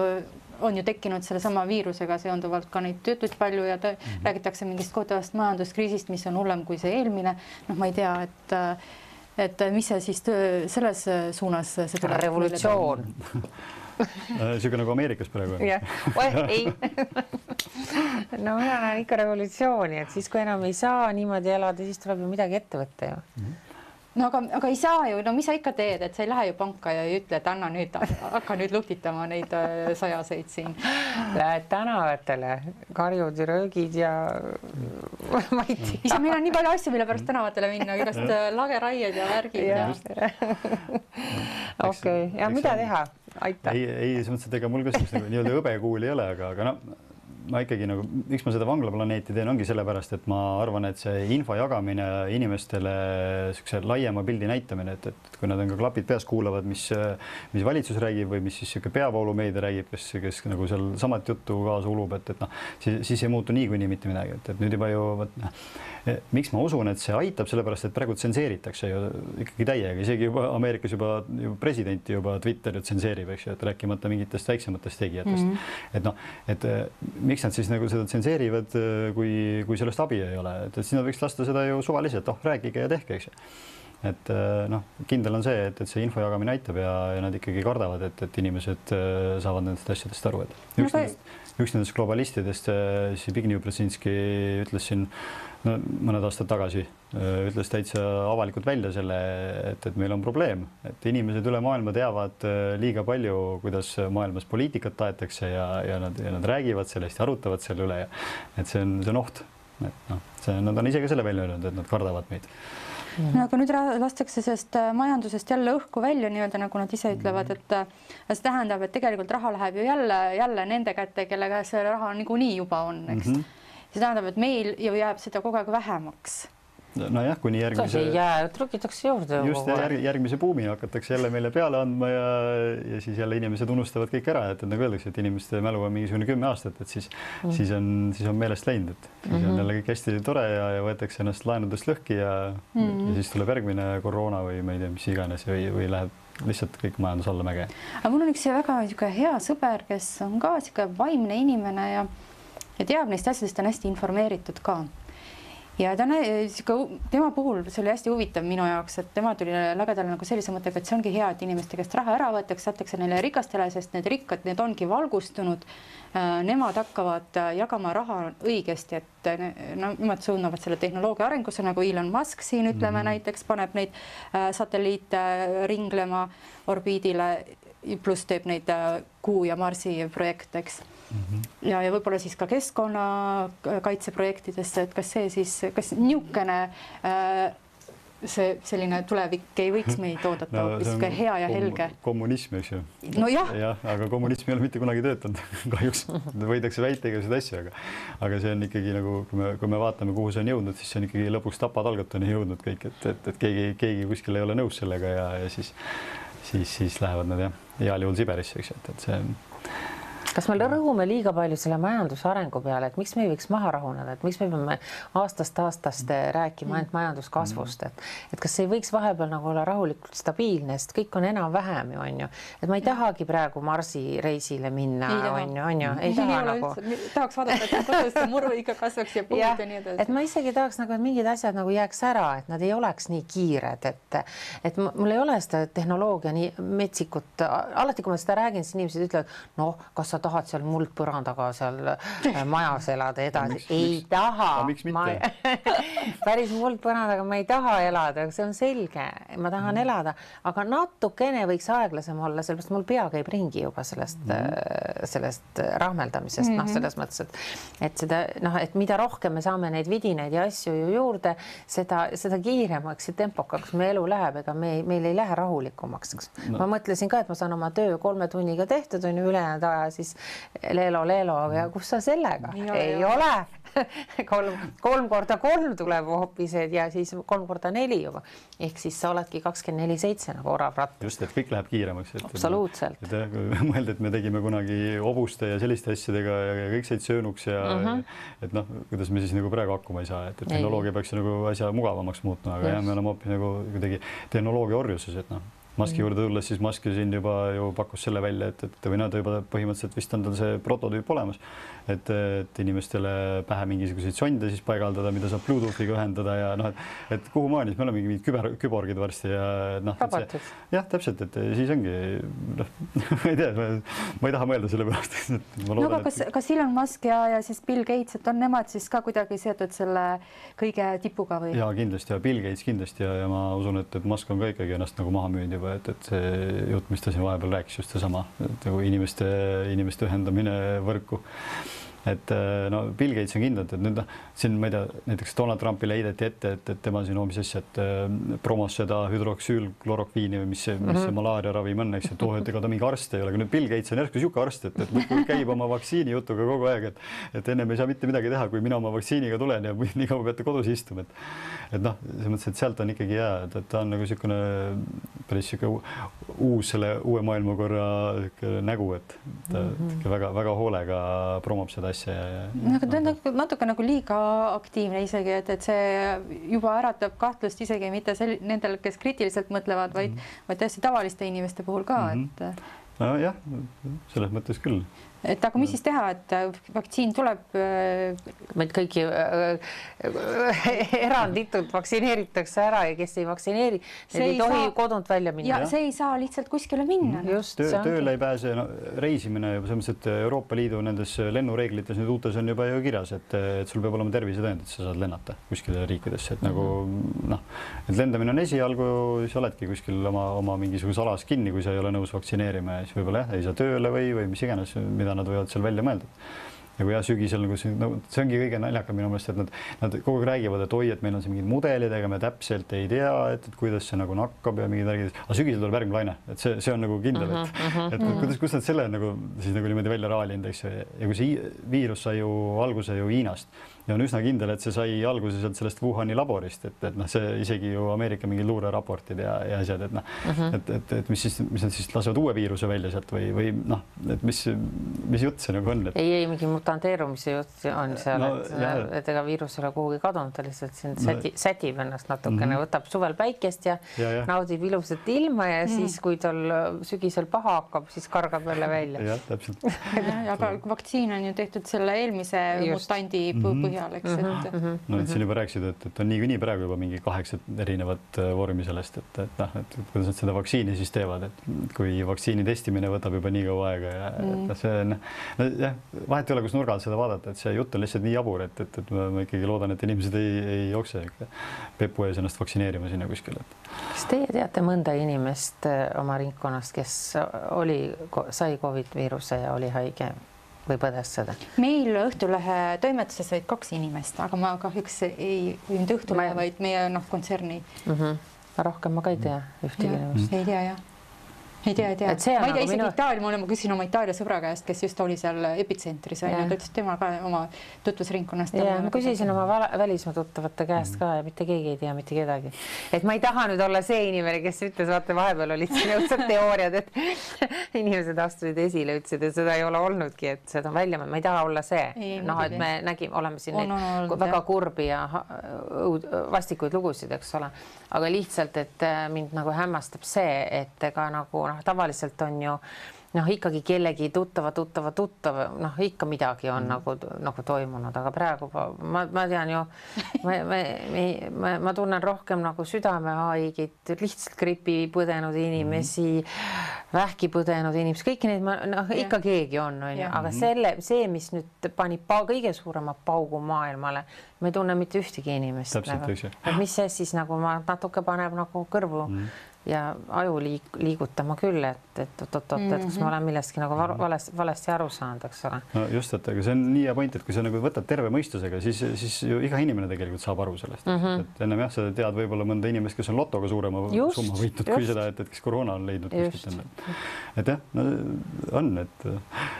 S3: on ju tekkinud sellesama viirusega seonduvalt ka neid töötuid palju ja mm -hmm. räägitakse mingist kohutavast majanduskriisist, mis on hullem kui see eelmine. noh, ma ei tea, et et mis see siis selles suunas see
S1: tuleb? revolutsioon
S2: niisugune nagu Ameerikas praegu.
S1: jah, ei <laughs> no mina näen ikka revolutsiooni, et siis, kui enam ei saa niimoodi elada, siis tuleb ju midagi ette võtta ju mm. -hmm
S3: no aga, aga ei saa ju, no mis sa ikka teed, et sa ei lähe ju panka ja ei ütle, et anna nüüd, hakka nüüd lutitama neid äh, sajaseid siin.
S1: Lähed tänavatele, karjud ja röögid ja ma ei tea.
S3: ise, meil on nii palju asju, mille pärast tänavatele minna, igast äh, lageraied ja värgid ja.
S1: okei, ja mida teha? aitäh.
S2: ei, ei selles mõttes, et ega mul ka sellist nagu nii-öelda hõbekuuli ei ole, aga, aga noh ma ikkagi nagu, miks ma seda vanglaplaneeti teen, ongi sellepärast, et ma arvan, et see info jagamine inimestele niisuguse laiema pildi näitamine, et, et kui nad on ka klapid peas, kuulavad, mis, mis valitsus räägib või mis siis niisugune peavoolumeedia räägib, kes, kes nagu seal samat juttu kaasa ulub, et, et noh, siis, siis ei muutu niikuinii mitte midagi, et, et nüüd juba ju vot noh, miks ma usun, et see aitab, sellepärast et praegu tsenseeritakse ju ikkagi täiega, isegi juba Ameerikas juba, juba presidenti juba Twitter ju tsenseerib, eks ju, et rääkimata mingitest väiksematest tegijatest mm. -hmm. et noh, et miks nad siis nagu seda tsenseerivad, kui, kui sellest abi ei ole, et, siis nad võiks lasta seda ju suvaliselt, oh rääkige ja tehke, eks ju et äh, noh, kindel on see, et, et see info jagamine aitab ja, ja nad ikkagi kardavad, et, et inimesed saavad nendest asjadest aru, et üks no, nendest, üks nendest globalistidest, Zbigniew Brzezinski ütles siin no mõned aastad tagasi ütles täitsa avalikult välja selle, et, et meil on probleem, et inimesed üle maailma teavad liiga palju, kuidas maailmas poliitikat aetakse ja, ja nad, ja nad räägivad sellest ja arutavad selle üle ja et see on, see on oht. et noh, see, nad on ise ka selle välja öelnud, et nad kardavad meid
S3: -hmm. aga nüüd lastakse sellest äh, majandusest jälle õhku välja nii-öelda nagu nad ise ütlevad, et äh, see tähendab, et tegelikult raha läheb ju jälle, jälle nende kätte, kelle käes see raha niikuinii juba on, eks mm. -hmm. See tähendab, et meil ju jääb seda kogu aeg vähemaks
S2: nojah, kuni järgmise.
S1: ei jää, trükitakse juurde.
S2: just järg, järgmise buumi hakatakse jälle meile peale andma ja, ja siis jälle inimesed unustavad kõik ära, et, nagu öeldakse, et inimeste mälu on mingisugune kümme aastat, et siis mm., siis on, siis on meelest läinud, et siis mm -hmm. on jälle kõik hästi tore ja, ja võetakse ennast laenudest lõhki ja mm, -hmm. ja siis tuleb järgmine koroona või ma ei tea, mis iganes või, või läheb lihtsalt kõik majandus alla mäge.
S3: aga mul on üks väga niisugune hea sõber, kes on ka niisugune vaimne inimene ja ja teab neist asjadest, on hästi informeeritud ka ja ta on sihuke, tema puhul see oli hästi huvitav minu jaoks, et tema tuli lagedale nagu sellise mõttega, et see ongi hea, et inimeste käest raha ära võetakse, antakse neile rikastele, sest need rikkad, need ongi valgustunud. Äh, nemad hakkavad äh, jagama raha õigesti, et äh, no nemad suunavad selle tehnoloogia arengusse, nagu Elon Musk siin ütleme mm -hmm. näiteks paneb neid satelliite ringlema orbiidile pluss teeb neid Kuu ja Marsi projekte, eks. -hmm. ja, ja võib-olla siis ka keskkonnakaitseprojektidesse, et kas see siis, kas niisugune äh, see selline tulevik ei võiks meid <laughs> oodata hoopis no, hea ja helge.
S2: kommunism, eks ju.
S3: nojah.
S2: jah, aga kommunism ei ole mitte kunagi töötanud <laughs> kahjuks võidakse väita igasuguseid asju, aga aga see on ikkagi nagu, kui me, kui me vaatame, kuhu see on jõudnud, siis see on ikkagi lõpuks tapatalguteni jõudnud kõik, et, et, et keegi, keegi kuskil ei ole nõus sellega ja, ja siis siis, siis lähevad nad jah, heal juhul Siberisse, eks ju, et, et see
S1: kas me rõhume liiga palju selle majanduse arengu peale, et miks me ei võiks maha rahuneda, et miks me peame aastast aastast rääkima ainult majanduskasvust, et et kas ei võiks vahepeal nagu olla rahulikult stabiilne, sest kõik on enam-vähem ju on ju, et ma ei tahagi praegu Marsi reisile minna, on ju, on ju, ei taha nagu.
S3: tahaks vaadata, et kodus muru ikka kasvaks ja puud ja, ja nii edasi.
S1: et ma isegi tahaks nagu, et mingid asjad nagu jääks ära, et nad ei oleks nii kiired, et et mul ei ole seda tehnoloogia nii metsikut, alati kui ma seda räägin, siis inimesed ütlevad, noh, kas sa tahad seal muldpõrandaga seal äh, <laughs> majas elada edasi. ei miks, taha.
S2: Ma, <laughs>
S1: päris muldpõrandaga ma ei taha elada, see on selge, ma tahan mm. elada, aga natukene võiks aeglasem olla, sellepärast mul pea käib ringi juba sellest mm., sellest rahmeldamisest mm, -hmm. noh, selles mõttes, et et seda noh, et mida rohkem me saame neid vidinaid ja asju ju juurde, seda, seda kiiremaks ja tempokaks meie elu läheb, ega me, meil ei lähe rahulikumaks, eks no.. ma mõtlesin ka, et ma saan oma töö kolme tunniga tehtud, on ju, ülejäänud aja siis Leelo, Leelo, aga kus sa sellega? ei ole, ole. <laughs> kolm, kolm korda kolm tuleb hoopis ja siis kolm korda neli juba. ehk siis sa oledki kakskümmend neli seitse nagu orav ratt.
S2: just, et kõik läheb kiiremaks.
S1: absoluutselt.
S2: et jah, kui <laughs> mõelda, et me tegime kunagi hobuste ja selliste asjadega ja kõik said söönuks ja mm -hmm. et noh, kuidas me siis nagu praegu hakkama ei saa, et, et tehnoloogia peaks nagu asja mugavamaks muutma, aga just. jah, me oleme hoopis nagu kuidagi tehnoloogia orjuses, et noh maski juurde tulles, siis Musk ju siin juba ju pakkus selle välja, et, et või noh, ta juba põhimõtteliselt vist on tal see prototüüp olemas, et, et inimestele pähe mingisuguseid sonde siis paigaldada, mida saab Bluetoothiga ühendada ja noh, et, et kuhumaani, siis me olemegi mingid küber, küborgid varsti ja noh. jah, täpselt, et siis ongi noh, <laughs> ma ei tea, ma ei taha mõelda selle pealt.
S3: no aga kas, kas Elon Musk ja, ja siis Bill Gates, et on nemad siis ka kuidagi seotud selle kõige tipuga või?
S2: ja kindlasti ja Bill Gates kindlasti ja, ja ma usun, et, et Musk on ka ikkagi ennast nagu maha müünud juba, et, et see jutt, mis ta siin vahepeal rääkis, just seesama nagu inimeste, inimeste ühendamine võrku et äh, no Bill Gates on kindlalt, et nüüd noh, siin ma ei tea, näiteks Donald Trumpile heideti ette, et, et tema siin hoopis asja, et äh, promos seda hüdroksüülklorokviini või mis see, mis see mhm. malaariaravim on, eks, et oh, et ega ta mingi arst ei ole, aga nüüd Bill Gates on järsku niisugune arst, et, et muudkui käib oma vaktsiini jutuga kogu aeg, et et ennem ei saa mitte midagi teha, kui mina oma vaktsiiniga tulen ja nii kaua peate kodus istuma, et et noh, selles mõttes, et sealt on ikkagi hea, et, et ta on nagu niisugune päris niisugune uus selle uue maailmakorra nägu, et ta väga-väga mhm. hoolega promob seda asja ja, ja.
S3: aga ta on natuke, natuke nagu liiga aktiivne isegi, et, et see juba äratab kahtlust isegi mitte sel-, nendel, kes kriitiliselt mõtlevad, vaid mm, -hmm. vaid täiesti tavaliste inimeste puhul ka mm, -hmm. et.
S2: nojah, selles mõttes küll
S3: et aga mis siis teha, et äh, vaktsiin tuleb?
S1: meid kõiki <laughs> eranditult vaktsineeritakse ära ja kes ei vaktsineeri, need ei tohi saa... kodunt välja minna.
S3: ja see ei saa lihtsalt kuskile minna.
S2: Mm, just Töö, tööle ei pääse no,, reisimine juba selles mõttes, et Euroopa Liidu nendes lennureeglites nüüd uutes on juba ju kirjas, et, et sul peab olema tervisetõend, et sa saad lennata kuskile riikidesse, et nagu noh, et lendamine on esialgu, siis oledki kuskil oma, oma mingisuguses alas kinni, kui sa ei ole nõus vaktsineerima ja siis võib-olla jah, ei saa tööle või, või mis iganes, mida nad võivad seal välja mõelda. Ja kui jah, sügisel nagu see, no see ongi kõige naljakam minu meelest, et nad, nad kogu aeg räägivad, et oi, et meil on siin mingid mudelid, ega me täpselt ei tea, et, et kuidas see nagu nakkab ja mingid värgid, aga sügisel tuleb järgmine laine, et see, see on nagu kindel, et uh, -huh, et uh -huh. kuidas, kust nad selle nagu siis nagu niimoodi välja raalinud, eks ju, ja kui see viirus sai ju alguse ju Hiinast ja on üsna kindel, et see sai alguse sealt sellest Wuhani laborist, et, et noh, see isegi ju Ameerika mingid luureraportid ja, ja asjad, et noh uh, -huh. et, et, et mis siis, mis nad siis lasevad uue viiruse välja sealt või, või noh, et mis, mis jutt see nagu on et...?
S1: ei, ei mingi mutanteerumise jutt on seal no,, et, et ega viirus ei ole kuhugi kadunud, ta lihtsalt siin no. säti, sätib ennast natukene mm, -hmm. võtab suvel päikest ja, ja, ja. naudib ilusat ilma ja mm -hmm. siis, kui tal sügisel paha hakkab, siis kargab jälle välja.
S2: jah, täpselt <laughs>
S3: aga vaktsiin on ju tehtud selle eelmise Just. mutandi mm -hmm põhjal, eks et.
S2: Mhm. no et siin juba rääkisid, et, et on niikuinii praegu juba mingi kaheksa erinevat äh, vormi sellest, et, et noh, et kuidas nad seda vaktsiini siis teevad, et kui vaktsiini testimine võtab juba nii kaua aega ja mm. et noh, see on nojah, vahet ei ole, kus nurga alt seda vaadata, et see jutt on lihtsalt nii jabur, et, et, et ma, ma ikkagi loodan, et inimesed ei, ei jookse pepu ees ennast vaktsineerima sinna kuskile.
S1: kas teie teate mõnda inimest äh, oma ringkonnast, kes oli, sai Covid viiruse ja oli haige? Või põdes seda?
S3: meil Õhtulehe toimetuses olid kaks inimest, aga ma kahjuks ei võinud Õhtulehe ma..., vaid meie noh, kontserni
S1: mm. -hmm. rohkem ma ka ei tea ühtegi inimest.
S3: ei tea jah ei tea, ei tea. ma ei tea nagu isegi minu... Itaalia, ma küsisin oma Itaalia sõbra käest, kes just oli seal epitsentris onju, ta ütles, et tema ka oma tutvusringkonnast.
S1: ja ma küsisin oma välismaa tuttavate käest ka ja mitte keegi ei tea mitte kedagi. et ma ei taha nüüd olla see inimene, kes ütles, vaata vahepeal olid siin õudsad teooriad, et <laughs> inimesed astusid esile, ütlesid, et seda ei ole olnudki, et seda on välja ma ei taha olla see. noh, et me nägime, oleme siin on, neid on, väga kurbi ja õud, vastikuid lugusid, eks ole, aga lihtsalt, et äh, mind nagu hämmastab see, et ega nagu noh, tavaliselt on ju noh, ikkagi kellegi tuttava, tuttava, tuttav, noh, ikka midagi on mm. nagu, nagu toimunud, aga praegu ma, ma tean ju, ma, ma, ma, ma tunnen rohkem nagu südamehaigeid, lihtsalt gripi põdenud inimesi mm., vähki põdenud inimesi, kõiki neid ma noh, ikka keegi on, onju, aga mhm. selle, see, mis nüüd pani pa, kõige suurema paugu maailmale, ma ei tunne mitte ühtegi inimest. Nagu, et mis see siis nagu ma natuke paneb nagu kõrvu mm ja aju liik-, liigutama küll, et, et oot-oot-oot -hmm. et kas ma mhm. olen millestki nagu valesti, valesti aru saanud, eks ole.
S2: no just, et aga see on nii hea point, et kui sa nagu võtad terve mõistusega, siis, siis ju iga inimene tegelikult saab aru sellest mm, -hmm. et ennem jah, sa tead võib-olla mõnda inimest, kes on lotoga suurema just, summa võitnud just. kui seda, et, et kes koroona on leidnud kuskilt enne. et jah, no on, et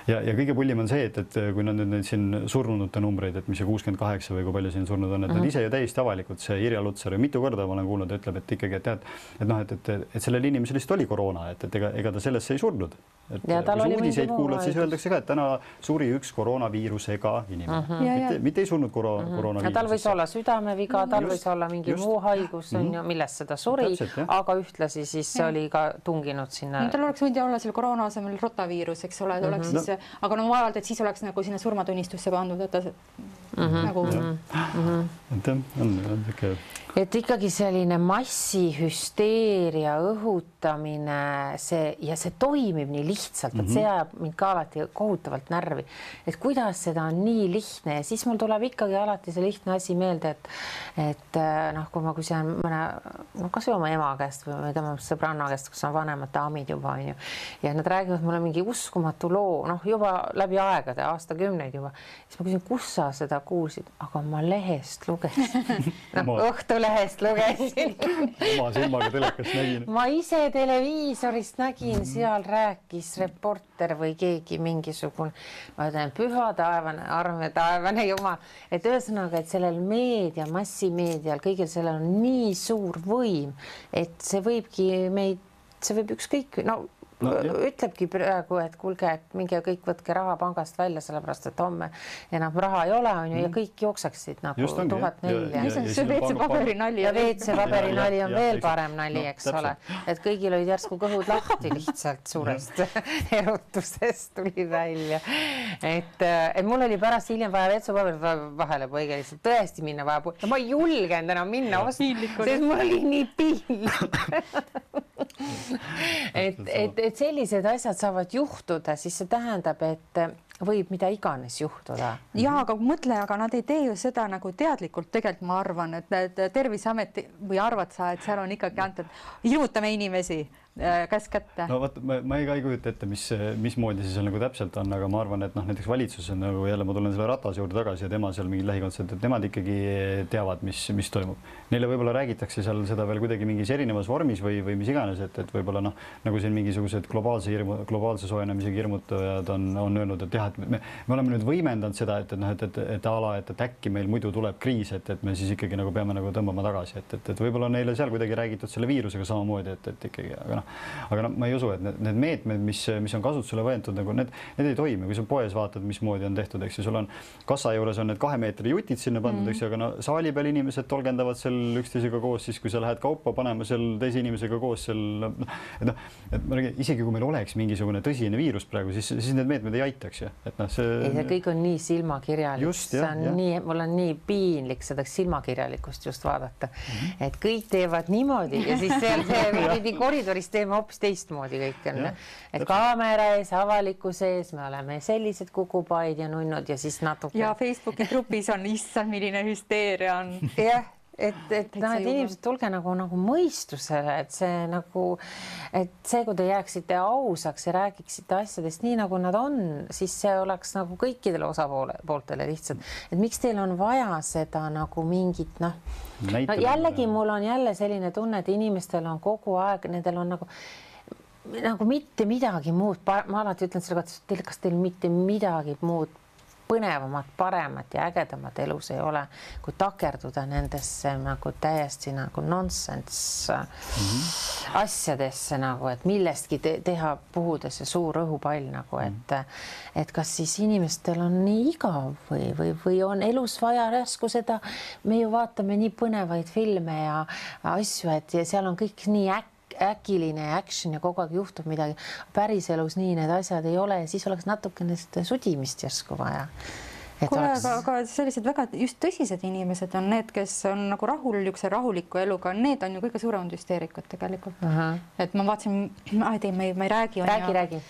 S2: ja, ja kõige pullim on see, et, et kui nad nüüd neid siin surnunute numbreid, et mis see kuuskümmend kaheksa või kui palju siin surnud on, et mm -hmm. nad ise ju täiesti avalikult, see Irja Lutsar ju mitu korda ma olen kuulnud, ütleb, et ikkagi, et tead, et noh, et, et et, et sellel inimesel lihtsalt oli koroona, et, et ega, ega ta sellesse ei surnud. Et ja kui sa uudiseid kuulad, siis öeldakse ka, et täna suri üks koroonaviirusega inimene uh, -huh. mitte, mitte ei surnud koro, uh -huh. koroonaviirusesse.
S1: tal võis olla südameviga, tal just, võis olla mingi just. muu haigus on ju, mhm. millest seda suri, aga ühtlasi siis ja. oli ka tunginud sinna
S3: no,. tal oleks võinud ju olla selle koroona asemel rotaviirus, eks ole, ta oleks uh -huh. siis no., aga no vaevalt, et siis oleks nagu sinna surmatunnistusse pandud, et ta uh -huh. nagu.
S2: et jah, on niisugune
S1: et ikkagi selline massihüsteeria õhutamine, see ja see toimib nii lihtsalt, et see mhm. ajab mind ka alati kohutavalt närvi, et kuidas seda on nii lihtne ja siis mul tuleb ikkagi alati see lihtne asi meelde, et et äh, noh, kui ma küsin mõne noh, kasvõi oma ema käest või tema sõbranna käest, kus on vanemad daamid juba onju ja nad räägivad mulle mingi uskumatu loo, noh juba läbi aegade, aastakümneid juba, siis ma küsin, kus sa seda kuulsid, aga ma lehest lugesin <laughs> no, õhtul Õhtulehest lugesin
S2: oma silmaga telekast nägin.
S1: ma ise televiisorist nägin mm, -hmm. seal rääkis reporter või keegi mingisugune, ma ütlen, püha taevane, arme taevane jumal, et ühesõnaga, et sellel meedia, massimeedial, kõigil sellel on nii suur võim, et see võibki meid, see võib ükskõik, no no, ütlebki praegu, et kuulge, et minge kõik võtke raha pangast välja, sellepärast et homme enam raha ei ole, on ju, ja mm. kõik jookseksid nagu tuhat nelja.
S3: see WC-paberi nali.
S1: ja WC-paberi nali on veel parem nali, eks ole, et kõigil olid järsku kõhud lahti <laughs> lihtsalt suurest <laughs> erutusest tuli välja. et, et mul oli pärast hiljem vaja WC-paberit vahele põigelda, tõesti minna vaja, ma ei julgenud enam minna ostma, sest mul oli nii piinlik <laughs> <laughs> et, et, et sellised asjad saavad juhtuda, siis see tähendab, et võib mida iganes juhtuda.
S3: ja aga mõtle, aga nad ei tee ju seda nagu teadlikult, tegelikult ma arvan, et, et Terviseamet või arvad sa, et seal on ikkagi antud, hirmutame inimesi Käsk kätte.
S2: no vot, ma, ma ei ka ei kujuta ette, mis, mismoodi see seal nagu täpselt on, aga ma arvan, et noh, näiteks valitsus on nagu jälle, ma tulen selle Ratase juurde tagasi ja tema seal mingid lähikondsed, et nemad ikkagi teavad, mis, mis toimub. Neile võib-olla räägitakse seal seda veel kuidagi mingis erinevas vormis või, või mis iganes, et, et võib-olla noh, nagu siin mingisugused globaalse hirmu, globaalse soojenemisega hirmutajad on, on öelnud, et jah, et me, me oleme nüüd võimendanud seda, et, et noh, et, et, et a la, et, et äkki meil muidu tuleb kriis, et, et me siis ikkagi nagu peame nagu tõmbama tagasi, et, et, et võib-olla neile seal kuidagi räägitud selle viirusega samamoodi, et, et ikkagi, aga noh noh, aga noh, ma ei usu, et need, need meetmed, mis, mis on kasutusele võetud, nagu need, need ei toimi, kui sa poes vaatad, mismoodi on tehtud, eks ju, sul on kassa juures on need kahe meetri jutid sinna pandud mm., eks ju, aga no saali peal inimesed tolgendavad seal üksteisega koos, siis kui sa lähed kaupa panema seal teise inimesega koos seal noh, et noh, et ma räägin, isegi kui meil oleks mingisugune tõsine viirus praegu, siis, siis need meetmed ei aitaks ju, et noh, see.
S1: ei, see kõik on nii silmakirjalik, see on ja. nii, mul on nii piinlik seda silmakirjalikkust just vaadata mm, -hmm. et kõik teevad niimoodi ja siis seal see <laughs> koridoris teeme hoopis teistmoodi kõik on, et kaamera ees, avalikkuse ees me oleme sellised kukupaid ja nunnud ja siis natuke.
S3: ja Facebooki grupis on, issand, milline hüsteeria on.
S1: jah et, et noh, et inimesed, tulge nagu, nagu mõistusele, et see nagu, et see, kui te jääksite ausaks ja räägiksite asjadest nii, nagu nad on, siis see oleks nagu kõikidele osapoole, pooltele lihtsalt, et miks teil on vaja seda nagu mingit noh, no jällegi mul on jälle selline tunne, et inimestel on kogu aeg, nendel on nagu nagu mitte midagi muud, ma alati ütlen selle kohta, teil, kas teil mitte midagi muud põnevamat, paremat ja ägedamat elus ei ole, kui takerduda nendesse nagu täiesti nagu nonsense mm -hmm. asjadesse nagu, et millestki te teha, puhudes see suur õhupall nagu, et -hmm. et kas siis inimestel on nii igav või, või, või on elus vaja järsku seda, me ju vaatame nii põnevaid filme ja asju, et ja seal on kõik nii äkki äkiline action ja kogu aeg juhtub midagi. päriselus nii need asjad ei ole ja siis oleks natukene seda sudimist järsku vaja
S3: kuule oleks..., aga, aga sellised väga just tõsised inimesed on need, kes on nagu rahul niisuguse rahuliku eluga, need on ju kõige suuremad hüsteerikud tegelikult uh. -huh. et ma vaatasin, ma ei tea, ma ei, ma ei räägi.
S1: räägi, räägi.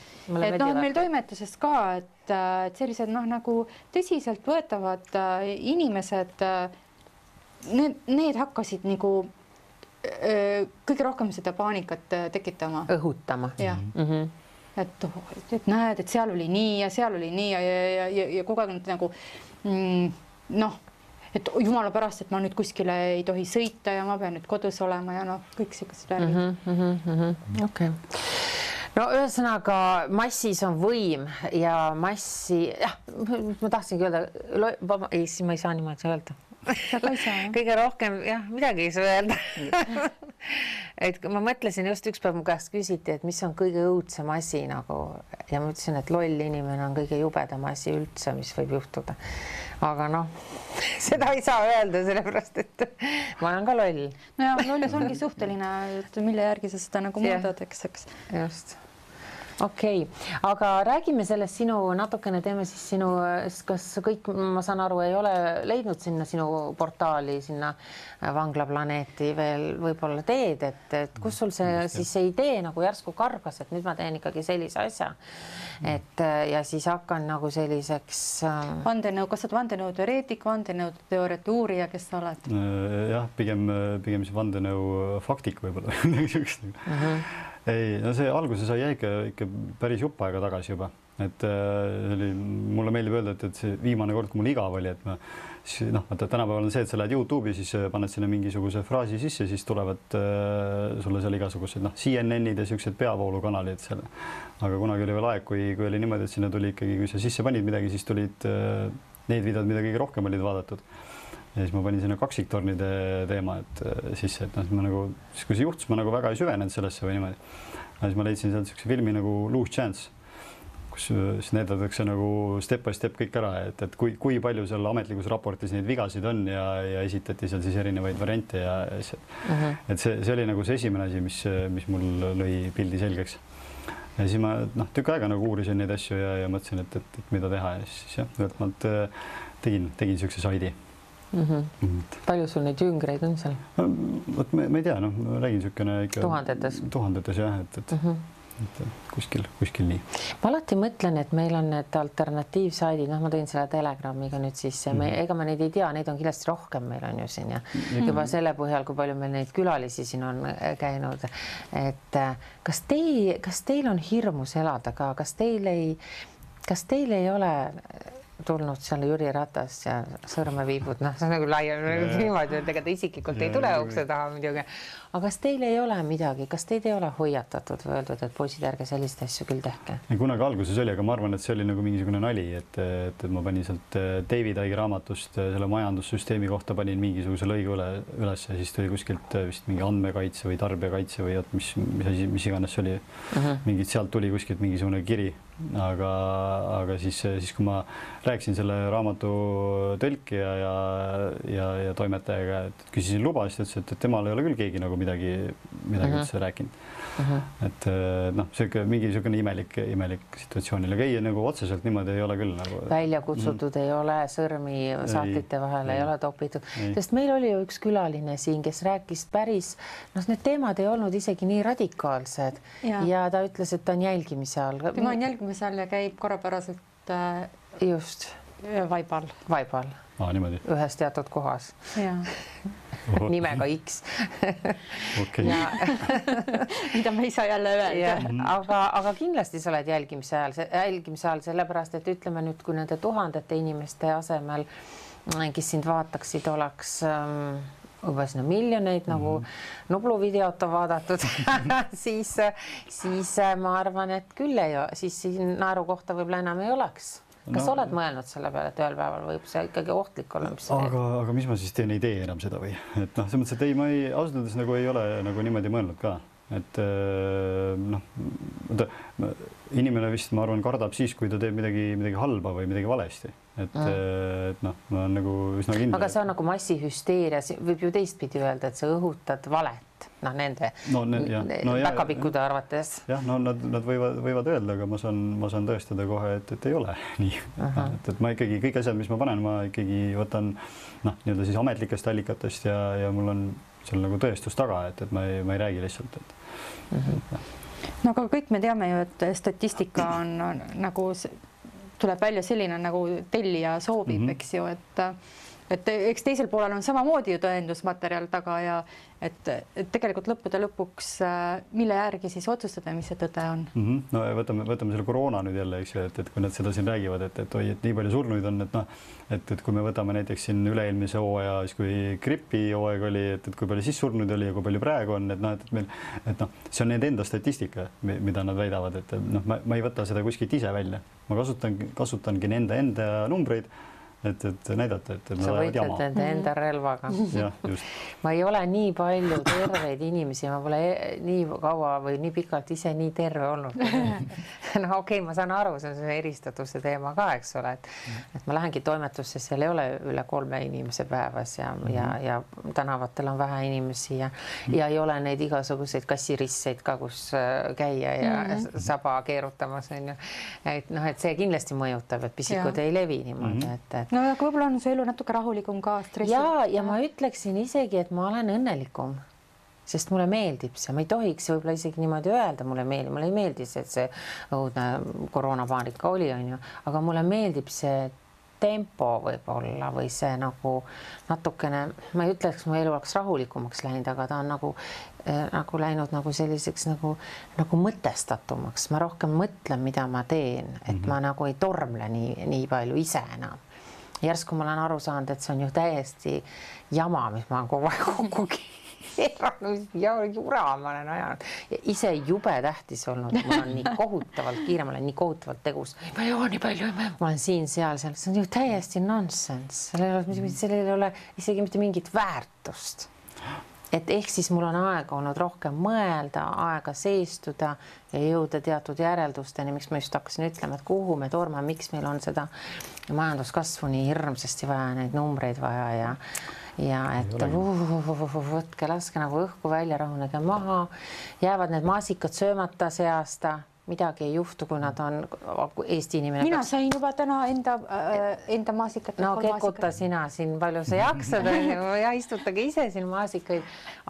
S3: et noh, meil toimetuses ka, et, et sellised noh, nagu tõsiseltvõetavad äh, inimesed äh,, need, need hakkasid nagu kõige rohkem seda paanikat tekitama.
S1: õhutama.
S3: jah mm -hmm. et, et näed, et seal oli nii ja seal oli nii ja, ja, ja, ja, ja kogu aeg nagu mm, noh, et jumala pärast, et ma nüüd kuskile ei tohi sõita ja ma pean nüüd kodus olema ja noh, kõik siuksed värgid mm
S1: -hmm,. Mm -hmm. okei okay no ühesõnaga massis on võim ja massi, jah, ma tahtsingi öelda, ei, siis ma ei saa niimoodi öelda kõige rohkem jah, midagi ei saa öelda <laughs> et ma mõtlesin just ükspäev mu käest küsiti, et mis on kõige õudsem asi nagu ja ma ütlesin, et loll inimene on kõige jubedam asi üldse, mis võib juhtuda. aga noh, <laughs> seda ei saa öelda, sellepärast et <laughs> ma olen ka loll.
S3: nojah, lollus ongi suhteline, et mille järgi sa seda nagu mõõdad, eks, eks.
S1: just okei okay., aga räägime sellest sinu, natukene teeme siis sinu, kas kõik, ma saan aru, ei ole leidnud sinna sinu portaali, sinna vanglaplaneeti veel võib-olla teed, et, et kus sul see siis see idee nagu järsku kargas, et nüüd ma teen ikkagi sellise asja. et ja siis hakkan nagu selliseks
S3: äh.... vandenõu, kas sa oled vandenõuteoreetik, vandenõuteooriate uurija, kes sa oled?
S2: jah, pigem, pigem siis vandenõu faktik võib-olla midagi siukest uh. -huh ei, no see alguse sai ikka, ikka päris jupp aega tagasi juba, et äh, oli, mulle meeldib öelda, et, et see viimane kord, kui mul igav oli, et ma siis noh, vaata tänapäeval on see, et sa lähed Youtube'i, siis äh, paned sinna mingisuguse fraasi sisse, siis tulevad äh, sulle seal igasugused noh, CNN-id ja siuksed peavoolukanalid seal. aga kunagi oli veel aeg, kui, kui oli niimoodi, et sinna tuli ikkagi, kui sa sisse panid midagi, siis tulid äh, need videod, mida kõige rohkem olid vaadatud ja siis ma panin sinna kaksiktornide teema, et äh, sisse, et noh, ma nagu siis, kui see juhtus, ma nagu väga ei süvenenud sellesse või niimoodi. ja siis ma leidsin sealt niisuguse filmi nagu Loose Chance, kus siis näidatakse nagu step by step kõik ära, et, et kui, kui palju seal ametlikus raportis neid vigasid on ja, ja esitati seal siis erinevaid variante ja asjad uh. -huh. et see, see oli nagu see esimene asi, mis, mis mul lõi pildi selgeks. ja siis ma noh, tükk aega nagu uurisin neid asju ja, ja mõtlesin, et, et, et mida teha ja siis jah, ühelt poolt tegin, tegin niisuguse saidi
S1: mm. -hmm. Mm -hmm. palju sul neid jüngreid on seal?
S2: vot ma, ma ei tea, noh, ma räägin niisugune ikka
S1: tuhandetes,
S2: tuhandetes jah, et, et mm. -hmm et kuskil, kuskil nii.
S1: ma alati mõtlen, et meil on need alternatiivsaidid, noh, ma tõin selle Telegramiga nüüd sisse mm, -hmm. me, ega me neid ei tea, neid on kindlasti rohkem, meil on ju siin ja mm -hmm. juba selle põhjal, kui palju meil neid külalisi siin on äh, käinud. et äh, kas teil, kas teil on hirmus elada ka, kas teil ei, kas teil ei ole tulnud seal Jüri Ratas ja sõrme viibud, noh, see on nagu laiem <laughs> niimoodi, et ega ta isiklikult ei tule ukse taha muidugi. aga kas teil ei ole midagi, kas teid ei ole hoiatatud või öeldud, et poisid, ärge selliseid asju küll tehke?
S2: kunagi alguses oli, aga ma arvan, et see oli nagu mingisugune nali, et, et, et ma panin sealt äh, David Icke raamatust äh, selle majandussüsteemi kohta panin mingisuguse lõigu üle üles ja siis tuli kuskilt äh, vist mingi andmekaitse või tarbijakaitse või oot, mis, mis asi, mis iganes see oli. Mhm. -huh. mingid sealt tuli kuskilt mingisugune kiri aga, aga siis, siis kui ma rääkisin selle raamatu tõlkija ja, ja, ja toimetajaga, et küsisin luba, siis ta ütles, et, temal ei ole küll keegi nagu midagi, midagi uh -huh. üldse rääkinud uh. -huh. et noh, sihuke mingi niisugune imelik, imelik situatsioon oli, aga ei nagu otseselt niimoodi ei ole küll nagu.
S1: välja kutsutud mm. ei ole, sõrmi sahtlite vahele ei, ei ole topitud, sest meil oli ju üks külaline siin, kes rääkis päris, noh, need teemad ei olnud isegi nii radikaalsed ja, ja ta ütles, et ta on jälgimise all.
S3: tema on jälgimise all ja käib korrapäraselt äh,
S1: just
S3: vaibal.
S1: vaibal.
S2: aa, niimoodi.
S1: ühes teatud kohas. nimega X
S2: okay. <laughs>
S3: mida ma ei saa jälle öelda.
S1: aga, aga kindlasti sa oled jälgimise ajal, jälgimise all, sellepärast et ütleme nüüd, kui nende tuhandete inimeste asemel, kes sind vaataksid, oleks ähm, võib-olla sinna miljoneid nagu mm -hmm. Nublu videot on vaadatud. <laughs> Siis, siis äh, ma arvan, et küll ei, siis siin naerukohta võib-olla enam ei oleks. Kas no, oled mõelnud selle peale, et ühel päeval võib see ikkagi ohtlik olla, mis
S2: aga, aga mis ma siis teen, ei tee enam seda või, et noh, selles mõttes, et ei, ma ei, ausalt öeldes nagu ei ole nagu niimoodi mõelnud ka, et äh, noh, inimene vist, ma arvan, kardab siis, kui ta teeb midagi, midagi halba või midagi valesti et mm., et noh, ma olen nagu üsna kindel.
S1: aga see on nagu massihüsteeria, võib ju teistpidi öelda, et sa õhutad valet, noh, nende
S2: no, ne, jah, no,
S1: päkapikkude arvates.
S2: jah, no nad, nad võivad, võivad öelda, aga ma saan, ma saan tõestada kohe, et, et ei ole <laughs> nii uh. -huh. et, et ma ikkagi kõik asjad, mis ma panen, ma ikkagi võtan noh, nii-öelda siis ametlikest allikatest ja, ja mul on seal nagu tõestus taga, et, et ma ei, ma ei räägi lihtsalt, et.
S3: Mhm. -huh. no aga kõik me teame ju, et statistika on, on nagu tuleb välja selline, nagu tellija soovib mm, -hmm. eks ju, et et eks teisel poolel on samamoodi ju tõendusmaterjal taga ja et, et tegelikult lõppude lõpuks, äh, mille järgi siis otsustada, mis see tõde on
S2: mm. -hmm. no võtame, võtame selle koroona nüüd jälle, eks ju, et, et kui nad seda siin räägivad, et, et oi, et nii palju surnuid on, et noh, et, et kui me võtame näiteks siin üle-eelmise hooaja, siis kui gripihooaeg oli, et, et kui palju siis surnuid oli ja kui palju praegu on, et noh, et, et meil, et noh, see on nende enda statistika, mida nad väidavad, et noh, ma, ma ei võta seda kuskilt ise välja, ma kasutan, kasutangi nende enda numbreid et, et näidata, et
S1: sa võitled nende enda relvaga. ma ei ole nii palju terveid inimesi, ma pole e-, nii kaua või nii pikalt ise nii terve olnud <laughs> no okei okay,, ma saan aru, see on see eristatuse teema ka, eks ole, et et ma lähengi toimetusse, seal ei ole üle kolme inimese päevas ja mm, -hmm. ja, ja tänavatel on vähe inimesi ja -hmm. ja ei ole neid igasuguseid kassirisseid ka, kus äh, käia ja mm -hmm. saba keerutamas on ju. et noh, et see kindlasti mõjutab, et pisikud ja. ei levi niimoodi mm, -hmm. et, et
S3: no aga võib-olla on su elu natuke rahulikum ka stressi.
S1: ja, ja ma ütleksin isegi, et ma olen õnnelikum, sest mulle meeldib see, ma ei tohiks võib-olla isegi niimoodi öelda, mulle meeldib, mulle ei meeldi see, et see õudne koroonapaanika oli, onju, aga mulle meeldib see tempo võib-olla või see nagu natukene, ma ei ütleks, mu elu oleks rahulikumaks läinud, aga ta on nagu äh, nagu läinud nagu selliseks nagu, nagu mõtestatumaks, ma rohkem mõtlen, mida ma teen, et mm -hmm. ma nagu ei tormle nii, nii palju ise enam järsku ma olen aru saanud, et see on ju täiesti jama, mis ma olen kogu aeg kokku <laughs> keeranud. Ja jura ma olen ajanud. Ja ise jube tähtis olnud, ma olen nii kohutavalt kiire, ma olen nii kohutavalt tegus. ma ei joo nii palju, ma olen siin-seal, seal, see on ju täiesti nonsense, sellel ei ole, sellel ei ole isegi mitte mingit väärtust et ehk siis mul on aega olnud rohkem mõelda, aega seistuda ja jõuda teatud järeldusteni, miks ma just hakkasin ütlema, et kuhu me tormame, miks meil on seda majanduskasvu nii hirmsasti vaja, neid numbreid vaja ja ja et võtke, laske nagu õhku välja, rahunege maha, jäävad need maasikad söömata see aasta midagi ei juhtu, kui nad on Eesti inimene.
S3: mina sain juba täna enda äh,, enda maasikat.
S1: no kekuta sina siin, palju sa jaksad ja istutage ise siin maasikaid,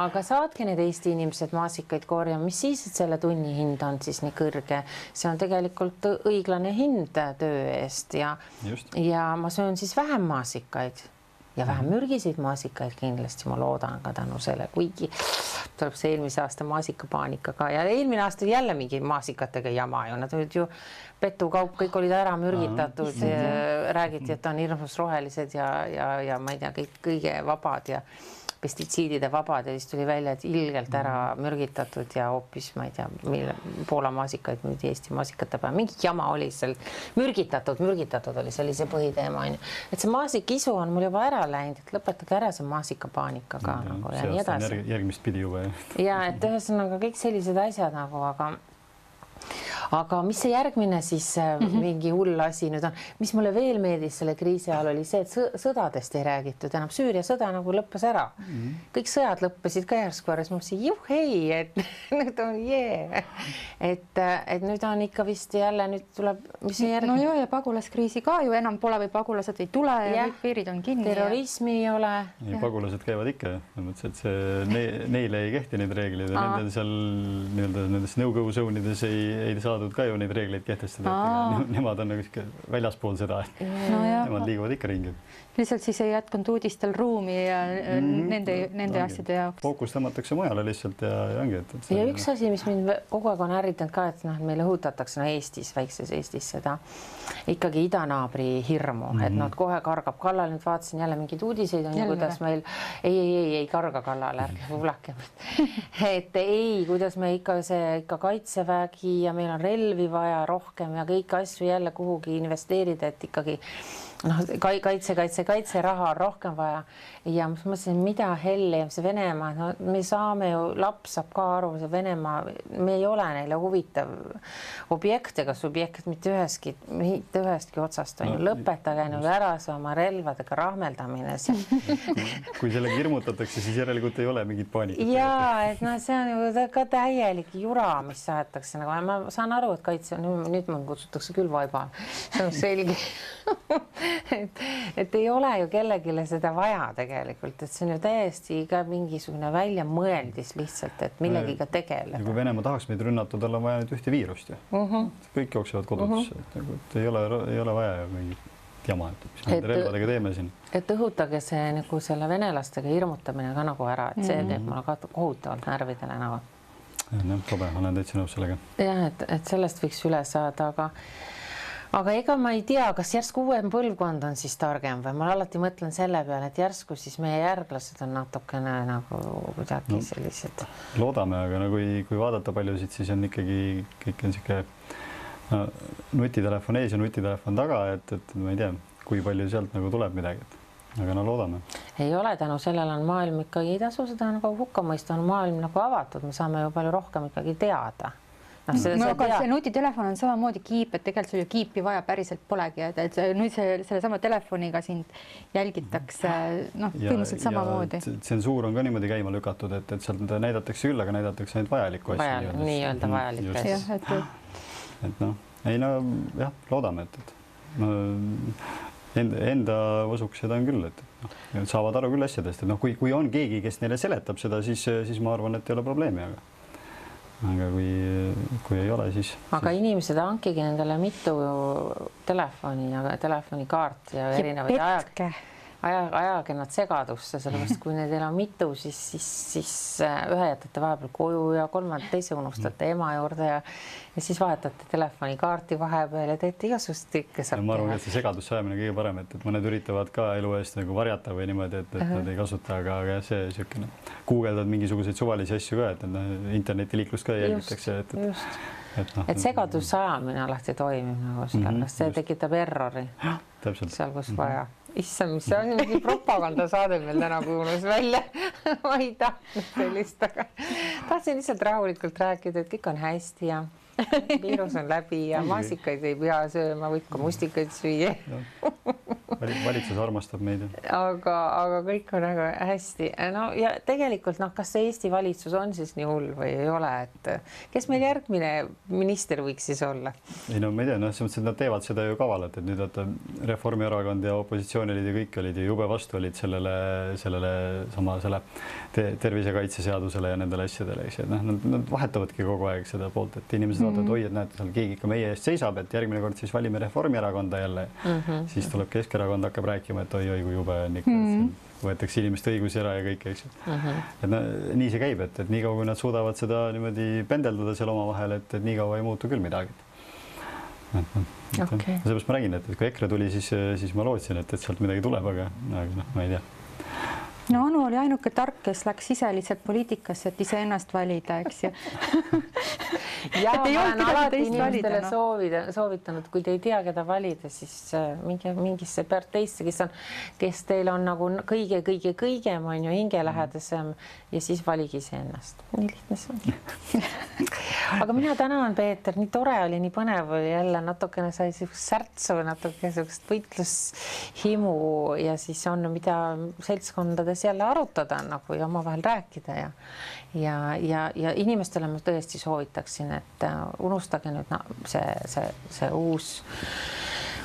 S1: aga saatke need Eesti inimesed maasikaid korjama, mis siis, et selle tunni hind on siis nii kõrge, see on tegelikult õiglane hind töö eest ja, ja ma söön siis vähem maasikaid ja vähem mhm. mürgiseid maasikaid kindlasti ma loodan ka tänu selle, kuigi tuleb see eelmise aasta maasikapaanika ka. Ja eelmine aasta jälle mingi maasikatega jama ju, nad olid ju petukaup, kõik olid ära mürgitatud, räägiti, et on hirmus rohelised ja, ja, ja ma ei tea, kõik kõige vabad ja pestitsiidide vabad ja siis tuli välja, et ilgelt ära mürgitatud ja hoopis ma ei tea, mille Poola maasikaid müüdi Eesti maasikate peal, mingi jama oli seal mürgitatud, mürgitatud oli, see oli see põhiteema onju. et see maasikisu on mul juba ära läinud, et lõpetage ära see maasikapaanika ka ja, nagu ja nii edasi.
S2: järgmist pidi juba jah.
S1: ja et ühesõnaga kõik sellised asjad nagu, aga aga mis see järgmine siis mm -hmm. mingi hull asi nüüd on, mis mulle veel meeldis selle kriisi ajal oli see, et sõdadest ei räägitud enam, Süüria sõda nagu lõppes ära mm. -hmm. kõik sõjad lõppesid ka järsku ära, siis ma mõtlesin, juhhei, et <laughs> nüüd on jee yeah.. et, et nüüd on ikka vist jälle nüüd tuleb, mis see järgmine.
S3: no ja, ja pagulaskriisi ka ju enam pole või pagulased ei tule ja, ja kõik piirid on kinni.
S1: terrorismi ja... ei ole.
S2: ei, pagulased käivad ikka, selles mõttes, et see ne, neile ei kehti neid reegleid ja nendel seal nii-öelda nendes no-go zone ides ei, ei saadud ka ju neid reegleid kehtestada, et nemad on nagu sihuke väljaspool seda, et no nemad liiguvad ikka ringi.
S3: lihtsalt siis ei jätkunud uudistel ruumi ja mm -hmm. nende, nende asjade jaoks.
S2: fookus tõmmatakse mujale lihtsalt ja, ja ongi, et, et.
S1: ja üks asi, mis mind kogu aeg on ärritanud ka, et noh, meile õhutatakse no Eestis, väikses Eestis seda ikkagi idanaabri hirmu mm, -hmm. et mhm. noh, kohe kargab kallale, nüüd vaatasin jälle mingeid uudiseid on ju, kuidas meil ei, ei, ei, ei karga kallale, ärge kuulake mind <laughs> et ei, kuidas me ikka see ikka kaitsevägi ja meil on relvi vaja rohkem ja kõiki asju jälle kuhugi investeerida, et ikkagi noh, kaitse, kaitse, kaitse, raha on rohkem vaja ja ma mõtlesin, mida helli see Venemaa, no me saame ju, laps saab ka aru, see Venemaa, me ei ole neile huvitav objekt ega subjekt mitte ühestki, mitte ühestki otsast. On ju no,, lõpetage nüüd ära see oma relvadega rahmeldamine <laughs>
S2: kui sellega hirmutatakse, siis järelikult ei ole mingit paanikat.
S1: ja et noh, see on ju ka täielik jura, mis aetakse nagu, ma saan aru, et kaitse nüüd, nüüd mind kutsutakse küll vaiba, see on selge. <laughs> Et, et ei ole ju kellelegi seda vaja tegelikult, et see on ju täiesti ka mingisugune väljamõeldis lihtsalt, et millegiga tegeleda.
S2: kui Venemaa tahaks meid rünnata, tal on vaja nüüd ühte viirust ju uh. -huh. kõik jooksevad kodudesse uh, -huh. et nagu, et ei ole, ei ole vaja mingit jama, et mis me nende relvadega teeme siin.
S1: et õhutage see nagu selle venelastega hirmutamine ka nagu ära, et see mm -hmm. teeb mulle ka kohutavalt närvidele nagu.
S2: jah, tobe, olen täitsa nõus sellega.
S1: jah, et, et sellest võiks üle saada, aga aga ega ma ei tea, kas järsku uuem põlvkond on siis targem või ma alati mõtlen selle peale, et järsku siis meie järglased on natukene nagu kuidagi no, sellised.
S2: loodame, aga no kui, kui vaadata paljusid, siis on ikkagi kõik on niisugune no, nutitelefon ees ja nutitelefon taga, et, et ma ei tea, kui palju sealt nagu tuleb midagi, et aga no loodame.
S1: ei ole, tänu sellele on maailm ikkagi, ei tasu seda nagu hukka mõista, on maailm nagu avatud, me saame ju palju rohkem ikkagi teada
S3: noh, see, no, aga see nutitelefon on samamoodi kiip, et tegelikult sul ju kiipi vaja päriselt polegi, et, et nüüd see sellesama telefoniga sind jälgitakse noh, põhimõtteliselt samamoodi.
S2: tsensuur on ka niimoodi käima lükatud, et, et sealt näidatakse küll, aga näidatakse ainult vajalikku asja
S1: Vajal,. nii-öelda vajalikke asju.
S2: et, et noh, ei no jah, loodame, et, et no, enda, enda usuks seda on küll, et noh, saavad aru küll asjadest, et noh, kui, kui on keegi, kes neile seletab seda, siis, siis ma arvan, et ei ole probleemi, aga aga kui, kui ei ole, siis.
S1: aga
S2: siis...
S1: inimesed hankige endale mitu telefoni ja telefonikaarti ja, erinevaid
S3: aeg
S1: aja, ajage nad segadusse, sellepärast kui neid enam mitu, siis, siis, siis äh, ühe jätate vahepeal koju ja kolmanda teise unustate ema juurde ja ja siis vahetate telefonikaarti vahepeal ja teete igasugust kõike
S2: saab ma arvan, et see segadusse ajamine kõige parem, et, et mõned üritavad ka elu eest nagu varjata või niimoodi, et, et uh -huh. nad ei kasuta, aga, aga see niisugune guugeldad mingisuguseid suvalisi asju ka, et noh, internetiliiklust ka jälgitakse, et, et
S1: et noh. et segadusse ajamine alati toimib nagu sellepärast mm -hmm, see just. tekitab errori. seal, kus mm -hmm. vaja issand, mis see on, mingi propagandasaade meil täna kuulus välja. <laughs> Ma ei tahtnud sellist, aga tahtsin lihtsalt rahulikult rääkida, et kõik on hästi ja <laughs> viirus on läbi ja maasikaid ei pea sööma, võib ka mustikaid süüa
S2: valitsus armastab meid.
S1: aga, aga kõik on väga hästi. no ja tegelikult noh, kas see Eesti valitsus on siis nii hull või ei ole, et kes meil järgmine minister võiks siis olla?
S2: ei no ma ei tea, noh, selles mõttes, et nad teevad seda ju kavalalt, et nüüd vaata Reformierakond ja opositsioonilid ja kõik olid ju jube vastu olid sellele, sellele sama selle te tervisekaitseseadusele ja nendele asjadele, eks ju, et noh, nad vahetavadki kogu aeg seda poolt, et inimesed mm -hmm. vaatavad, oi, et näete, seal keegi ikka meie eest seisab, et järgmine kord siis valime Reformierakonda jälle mm. -hmm. siis tuleb Keskerakond hakkab rääkima, et oi-oi, kui jube on ikka mm, -hmm. võetakse inimeste õigusi ära ja kõike, eks ju mm. -hmm. et no nii see käib, et, et niikaua kui nad suudavad seda niimoodi pendeldada seal omavahel, et, et niikaua ei muutu küll midagi. Okay. seepärast ma räägin, et, et kui EKRE tuli, siis, siis ma lootsin, et, et sealt midagi tuleb, aga, aga noh, ma ei tea
S3: no Anu oli ainuke tark, kes läks ise lihtsalt poliitikasse, et iseennast valida, eks ju <laughs>
S1: ja ma olen alati inimestele no. soovida, soovitanud, kui te ei tea, keda valida, siis äh, minge mingisse parteisse, kes on, kes teil on nagu kõige-kõige-kõigem on ju hingelähedasem ja siis valige iseennast. nii lihtne see on <laughs> aga mina tänan, Peeter, nii tore oli, nii põnev oli jälle natukene sai siukest särtsu, natuke siukest võitlushimu ja siis on, mida seltskondades jälle arutada nagu ja omavahel rääkida ja ja, ja, ja inimestele ma tõesti soovitaksin, et äh, unustage nüüd no, see, see, see uus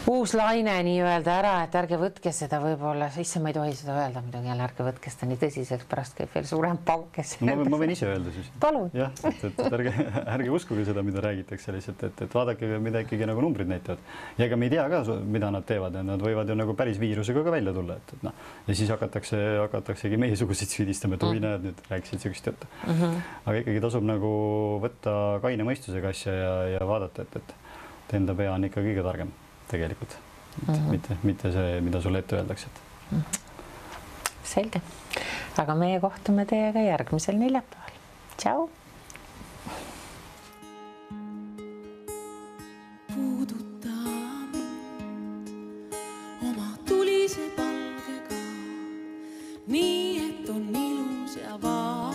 S1: uus laine nii-öelda ära, et ärge võtke seda võib-olla, issand, ma ei tohi seda öelda muidugi jälle, ärge võtke seda nii tõsiselt, pärast käib veel suurem pauk.
S2: No, ma, ma võin ise öelda siis.
S1: palun.
S2: jah, et, et ärge, <laughs> ärge uskuge seda, mida räägitakse lihtsalt, et, et vaadake, mida ikkagi nagu numbrid näitavad. ja ega me ei tea ka, mida nad teevad nad võivad ju nagu päris viirusega ka välja tulla, et, et noh, ja siis hakatakse, hakataksegi meiesuguseid süüdistama, et oi mm. näed, nüüd rääkisid siukest juttu mm. -hmm. aga ikkagi tasub nagu võtta kaine mõistusega asja ja, ja vaadata, et, et enda pea on ikka kõige targem tegelikult, mm -hmm. mitte, mitte see, mida sulle ette öeldakse et. mm. -hmm.
S1: selge, aga meie kohtume teiega järgmisel neljapäeval. tšau. nii et on ilus ja vahe.